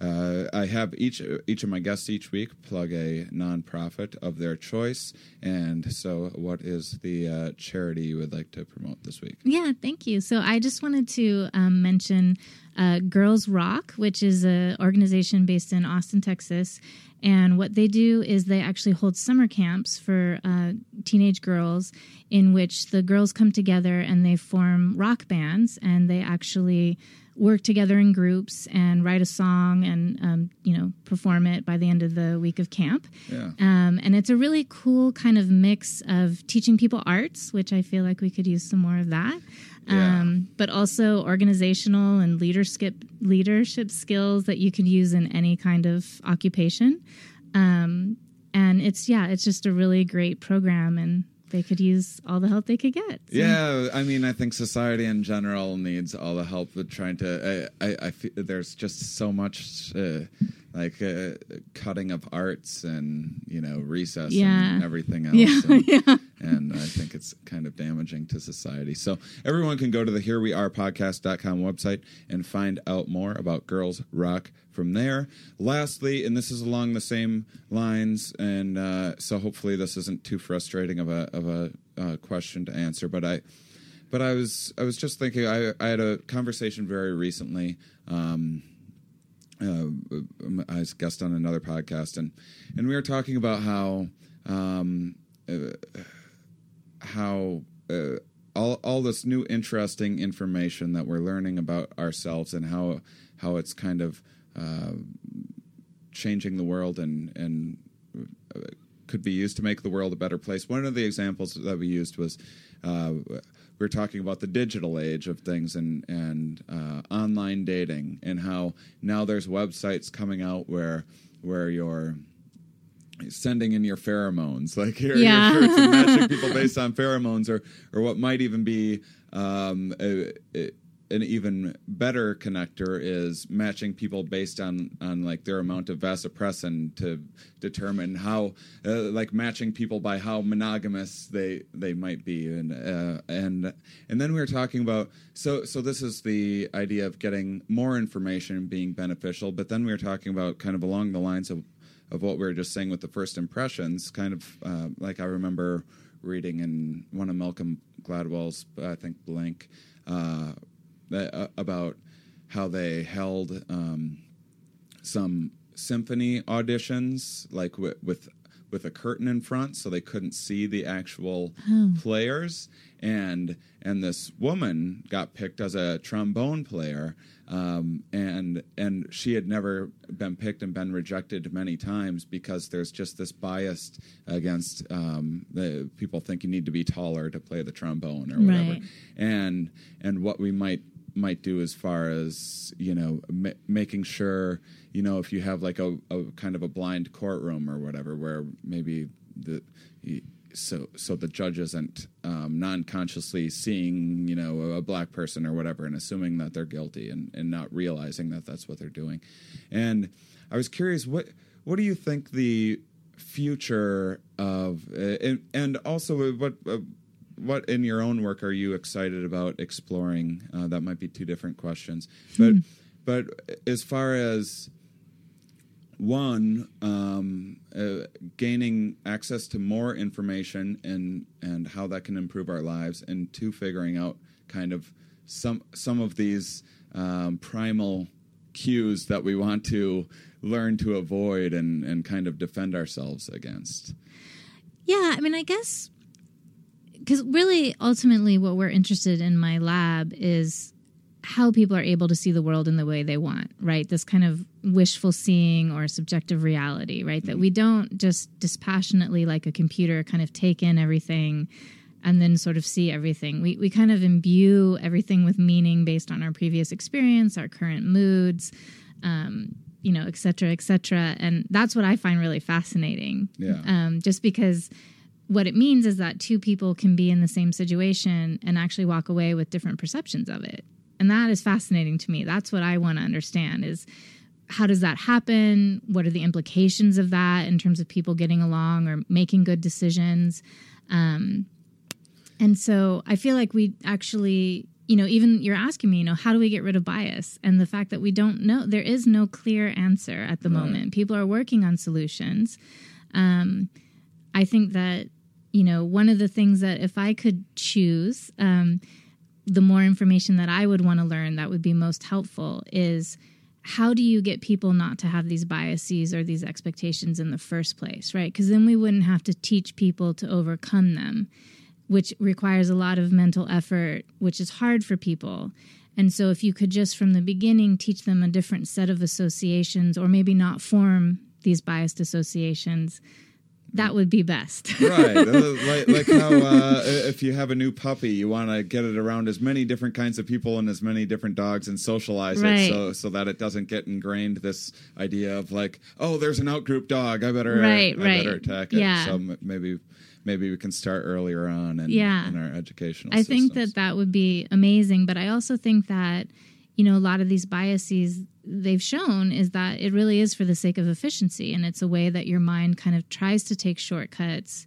uh, I have each each of my guests each week plug a nonprofit of their choice, and so what is the uh, charity you would like to promote this week? Yeah, thank you. So I just wanted to um, mention uh, Girls Rock, which is an organization based in Austin, Texas. And what they do is they actually hold summer camps for uh, teenage girls in which the girls come together and they form rock bands and they actually work together in groups and write a song and um, you know perform it by the end of the week of camp Yeah. um, and it's a really cool kind of mix of teaching people arts, which I feel like we could use some more of that. Yeah. Um, but also organizational and leadership leadership skills that you could use in any kind of occupation. Um, and it's yeah, it's just a really great program, and they could use all the help they could get. So- Yeah, I mean, I think society in general needs all the help with trying to. I, I, I feel there's just so much uh, like uh, cutting of arts and you know recess Yeah. and everything else. Yeah, and, yeah. and I think it's kind of damaging to society. So everyone can go to the Here We Are podcast.com website and find out more about Girls Rock from there. Lastly, and this is along the same lines, and uh, so hopefully this isn't too frustrating of a of a uh, question to answer, but I. But I was I was just thinking I I had a conversation very recently um, uh, I was guest on another podcast, and and we were talking about how um, uh, how uh, all all this new interesting information that we're learning about ourselves and how how it's kind of uh, changing the world and and uh, could be used to make the world a better place. One of the examples that we used was uh, we were talking about the digital age of things and and uh, online dating and how now there's websites coming out where where you're sending in your pheromones like here Yeah. you're sure matching people based on pheromones or or what might even be um, a, a- an even better connector is matching people based on on like their amount of vasopressin to determine how uh, like matching people by how monogamous they they might be. And uh, and and then we were talking about so so this is the idea of getting more information being beneficial but then we were talking about kind of along the lines of of what we were just saying with the first impressions kind of uh, like I remember reading in one of Malcolm Gladwell's I think Blink uh, uh, about how they held um, some symphony auditions like wi- with with a curtain in front so they couldn't see the actual players. And and this woman got picked as a trombone player um, and and she had never been picked and been rejected many times because there's just this bias against um, the people think you need to be taller to play the trombone or whatever. Right. and and what we might might do as far as you know ma- making sure you know if you have like a, a kind of a blind courtroom or whatever where maybe the so so the judge isn't um, non-consciously seeing you know a black person or whatever and assuming that they're guilty and, and not realizing that that's what they're doing. And i was curious what what do you think the future of uh, and, and also what uh, what in your own work are you excited about exploring? Uh, that might be two different questions. But but as far as one um, uh, gaining access to more information and and how that can improve our lives and two figuring out kind of some some of these um, primal cues that we want to learn to avoid and, and kind of defend ourselves against. Yeah, I mean, I guess because really, ultimately, what we're interested in my lab is how people are able to see the world in the way they want, right? This kind of wishful seeing or subjective reality, right? That we don't just dispassionately, like a computer, kind of take in everything and then sort of see everything. We, we kind of imbue everything with meaning based on our previous experience, our current moods, um, you know, et cetera, et cetera. And that's what I find really fascinating. Yeah. Um, just because what it means is that two people can be in the same situation and actually walk away with different perceptions of it. And that is fascinating to me. That's what i want to understand is how does that happen? What are the implications of that in terms of people getting along or making good decisions? Um, and so i feel like we actually you know even you're asking me you know how do we get rid of bias? And the fact that we don't know there is no clear answer at the right. moment. People are working on solutions. Um, i think that you know one of the things that if i could choose um, the more information that I would want to learn that would be most helpful is how do you get people not to have these biases or these expectations in the first place, right? Because then we wouldn't have to teach people to overcome them, which requires a lot of mental effort, which is hard for people. And so, if you could just from the beginning teach them a different set of associations, or maybe not form these biased associations, that would be best. right. Like, like how uh, if you have a new puppy, you want to get it around as many different kinds of people and as many different dogs and socialize right. it so so that it doesn't get ingrained this idea of like, oh, there's an outgroup dog. I better right, I right. better attack it. Yeah. So maybe maybe we can start earlier on in, yeah. in our educational I systems. think that that would be amazing, but I also think that you know a lot of these biases they've shown is that it really is for the sake of efficiency and it's a way that your mind kind of tries to take shortcuts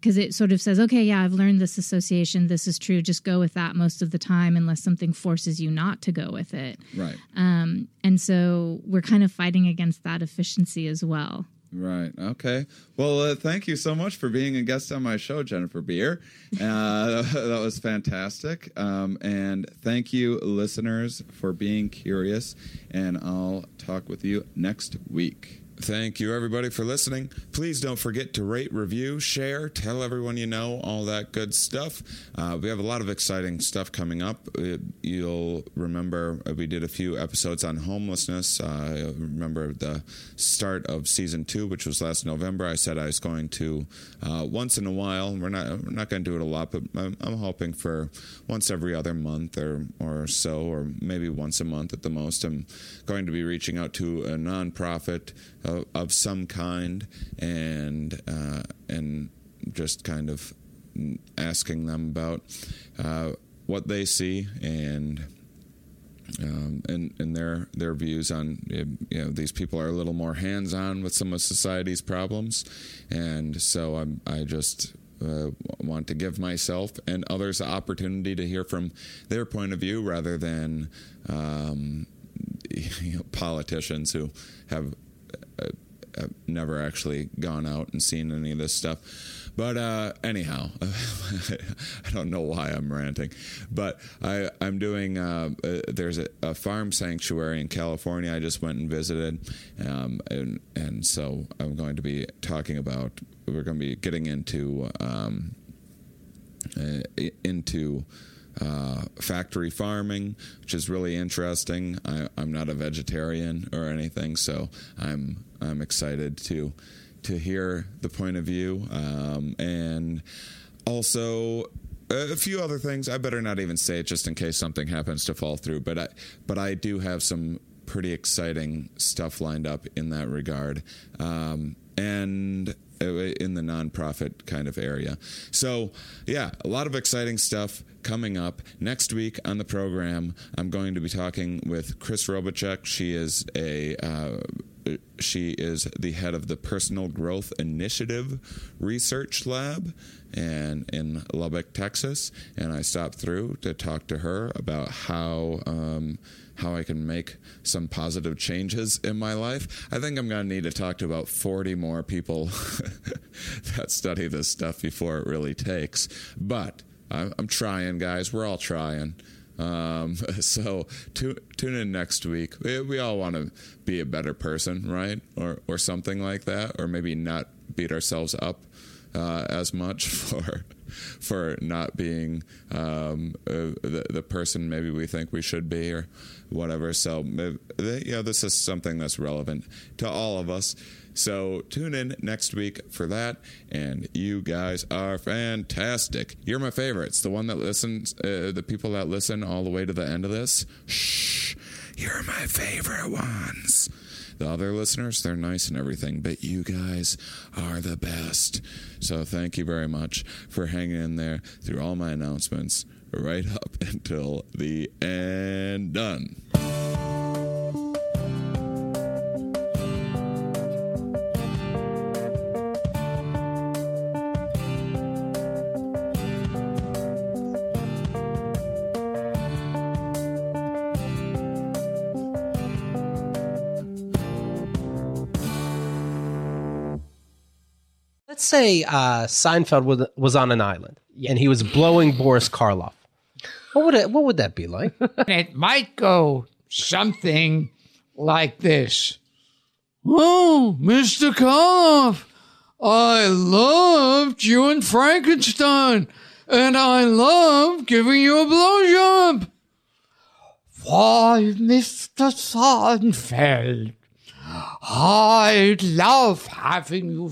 because it sort of says okay yeah i've learned this association. This is true. Just go with that most of the time unless something forces you not to go with it. Right. Um, and so we're kind of fighting against that efficiency as well Right. Okay. Well, uh, thank you so much for being a guest on my show, Jennifer Beer. Uh, that was fantastic. Um, and thank you, listeners, for being curious. And I'll talk with you next week. Thank you, everybody, for listening. Please don't forget to rate, review, share, tell everyone you know, all that good stuff. Uh, we have a lot of exciting stuff coming up. Uh, you'll remember uh, we did a few episodes on homelessness. Uh, remember the start of season two, which was last November. I said I was going to uh, once in a while. We're not we're not going to do it a lot, but I'm, I'm, hoping for once every other month or or so, or maybe once a month at the most. I'm going to be reaching out to a nonprofit of, of some kind and uh, and just kind of asking them about uh, what they see and um, and, and their their views on you know these people are a little more hands on with some of society's problems, and so I'm I just uh, want to give myself and others the opportunity to hear from their point of view rather than um, you know, politicians who have I've never actually gone out and seen any of this stuff. But uh, anyhow, I don't know why I'm ranting, but I, I'm doing. Uh, uh, there's a, a, farm sanctuary in California. I just went and visited, um, and and so I'm going to be talking about. We're going to be getting into um, uh, into uh, factory farming, which is really interesting. I, am not a vegetarian or anything, so I'm I'm excited to to hear the point of view um, and also a few other things. I better not even say it just in case something happens to fall through. But I but I do have some pretty exciting stuff lined up in that regard. Um, and uh, in the nonprofit kind of area. So, yeah, a lot of exciting stuff coming up. Next week on the program, I'm going to be talking with Chris Robitschek. She is a uh, she is the head of the Personal Growth Initiative Research Lab and in Lubbock, Texas. And I stopped through to talk to her about how um, how I can make some positive changes in my life. I think I'm going to need to talk to about 40 more people that study this stuff before it really takes. But I'm, I'm trying, guys. We're all trying. Um, so tu- tune in next week. We, we all want to be a better person, right? Or or something like that, or maybe not beat ourselves up uh, as much for for not being um, uh, the, the person maybe we think we should be or whatever. So, uh, yeah, this is something that's relevant to all of us. So tune in next week for that. And you guys are fantastic. You're my favorites. The one that listens, uh, the people that listen all the way to the end of this. Shh, you're my favorite ones. The other listeners, they're nice and everything, but you guys are the best. So thank you very much for hanging in there through all my announcements right up until the end. Done. Say uh, Seinfeld was, was on an island and he was blowing Boris Karloff. What would it, what would that be like? it might go something like this. Oh, Mr. Karloff, I loved you in Frankenstein, and I love giving you a blowjob. Why, Mr. Seinfeld, I love having you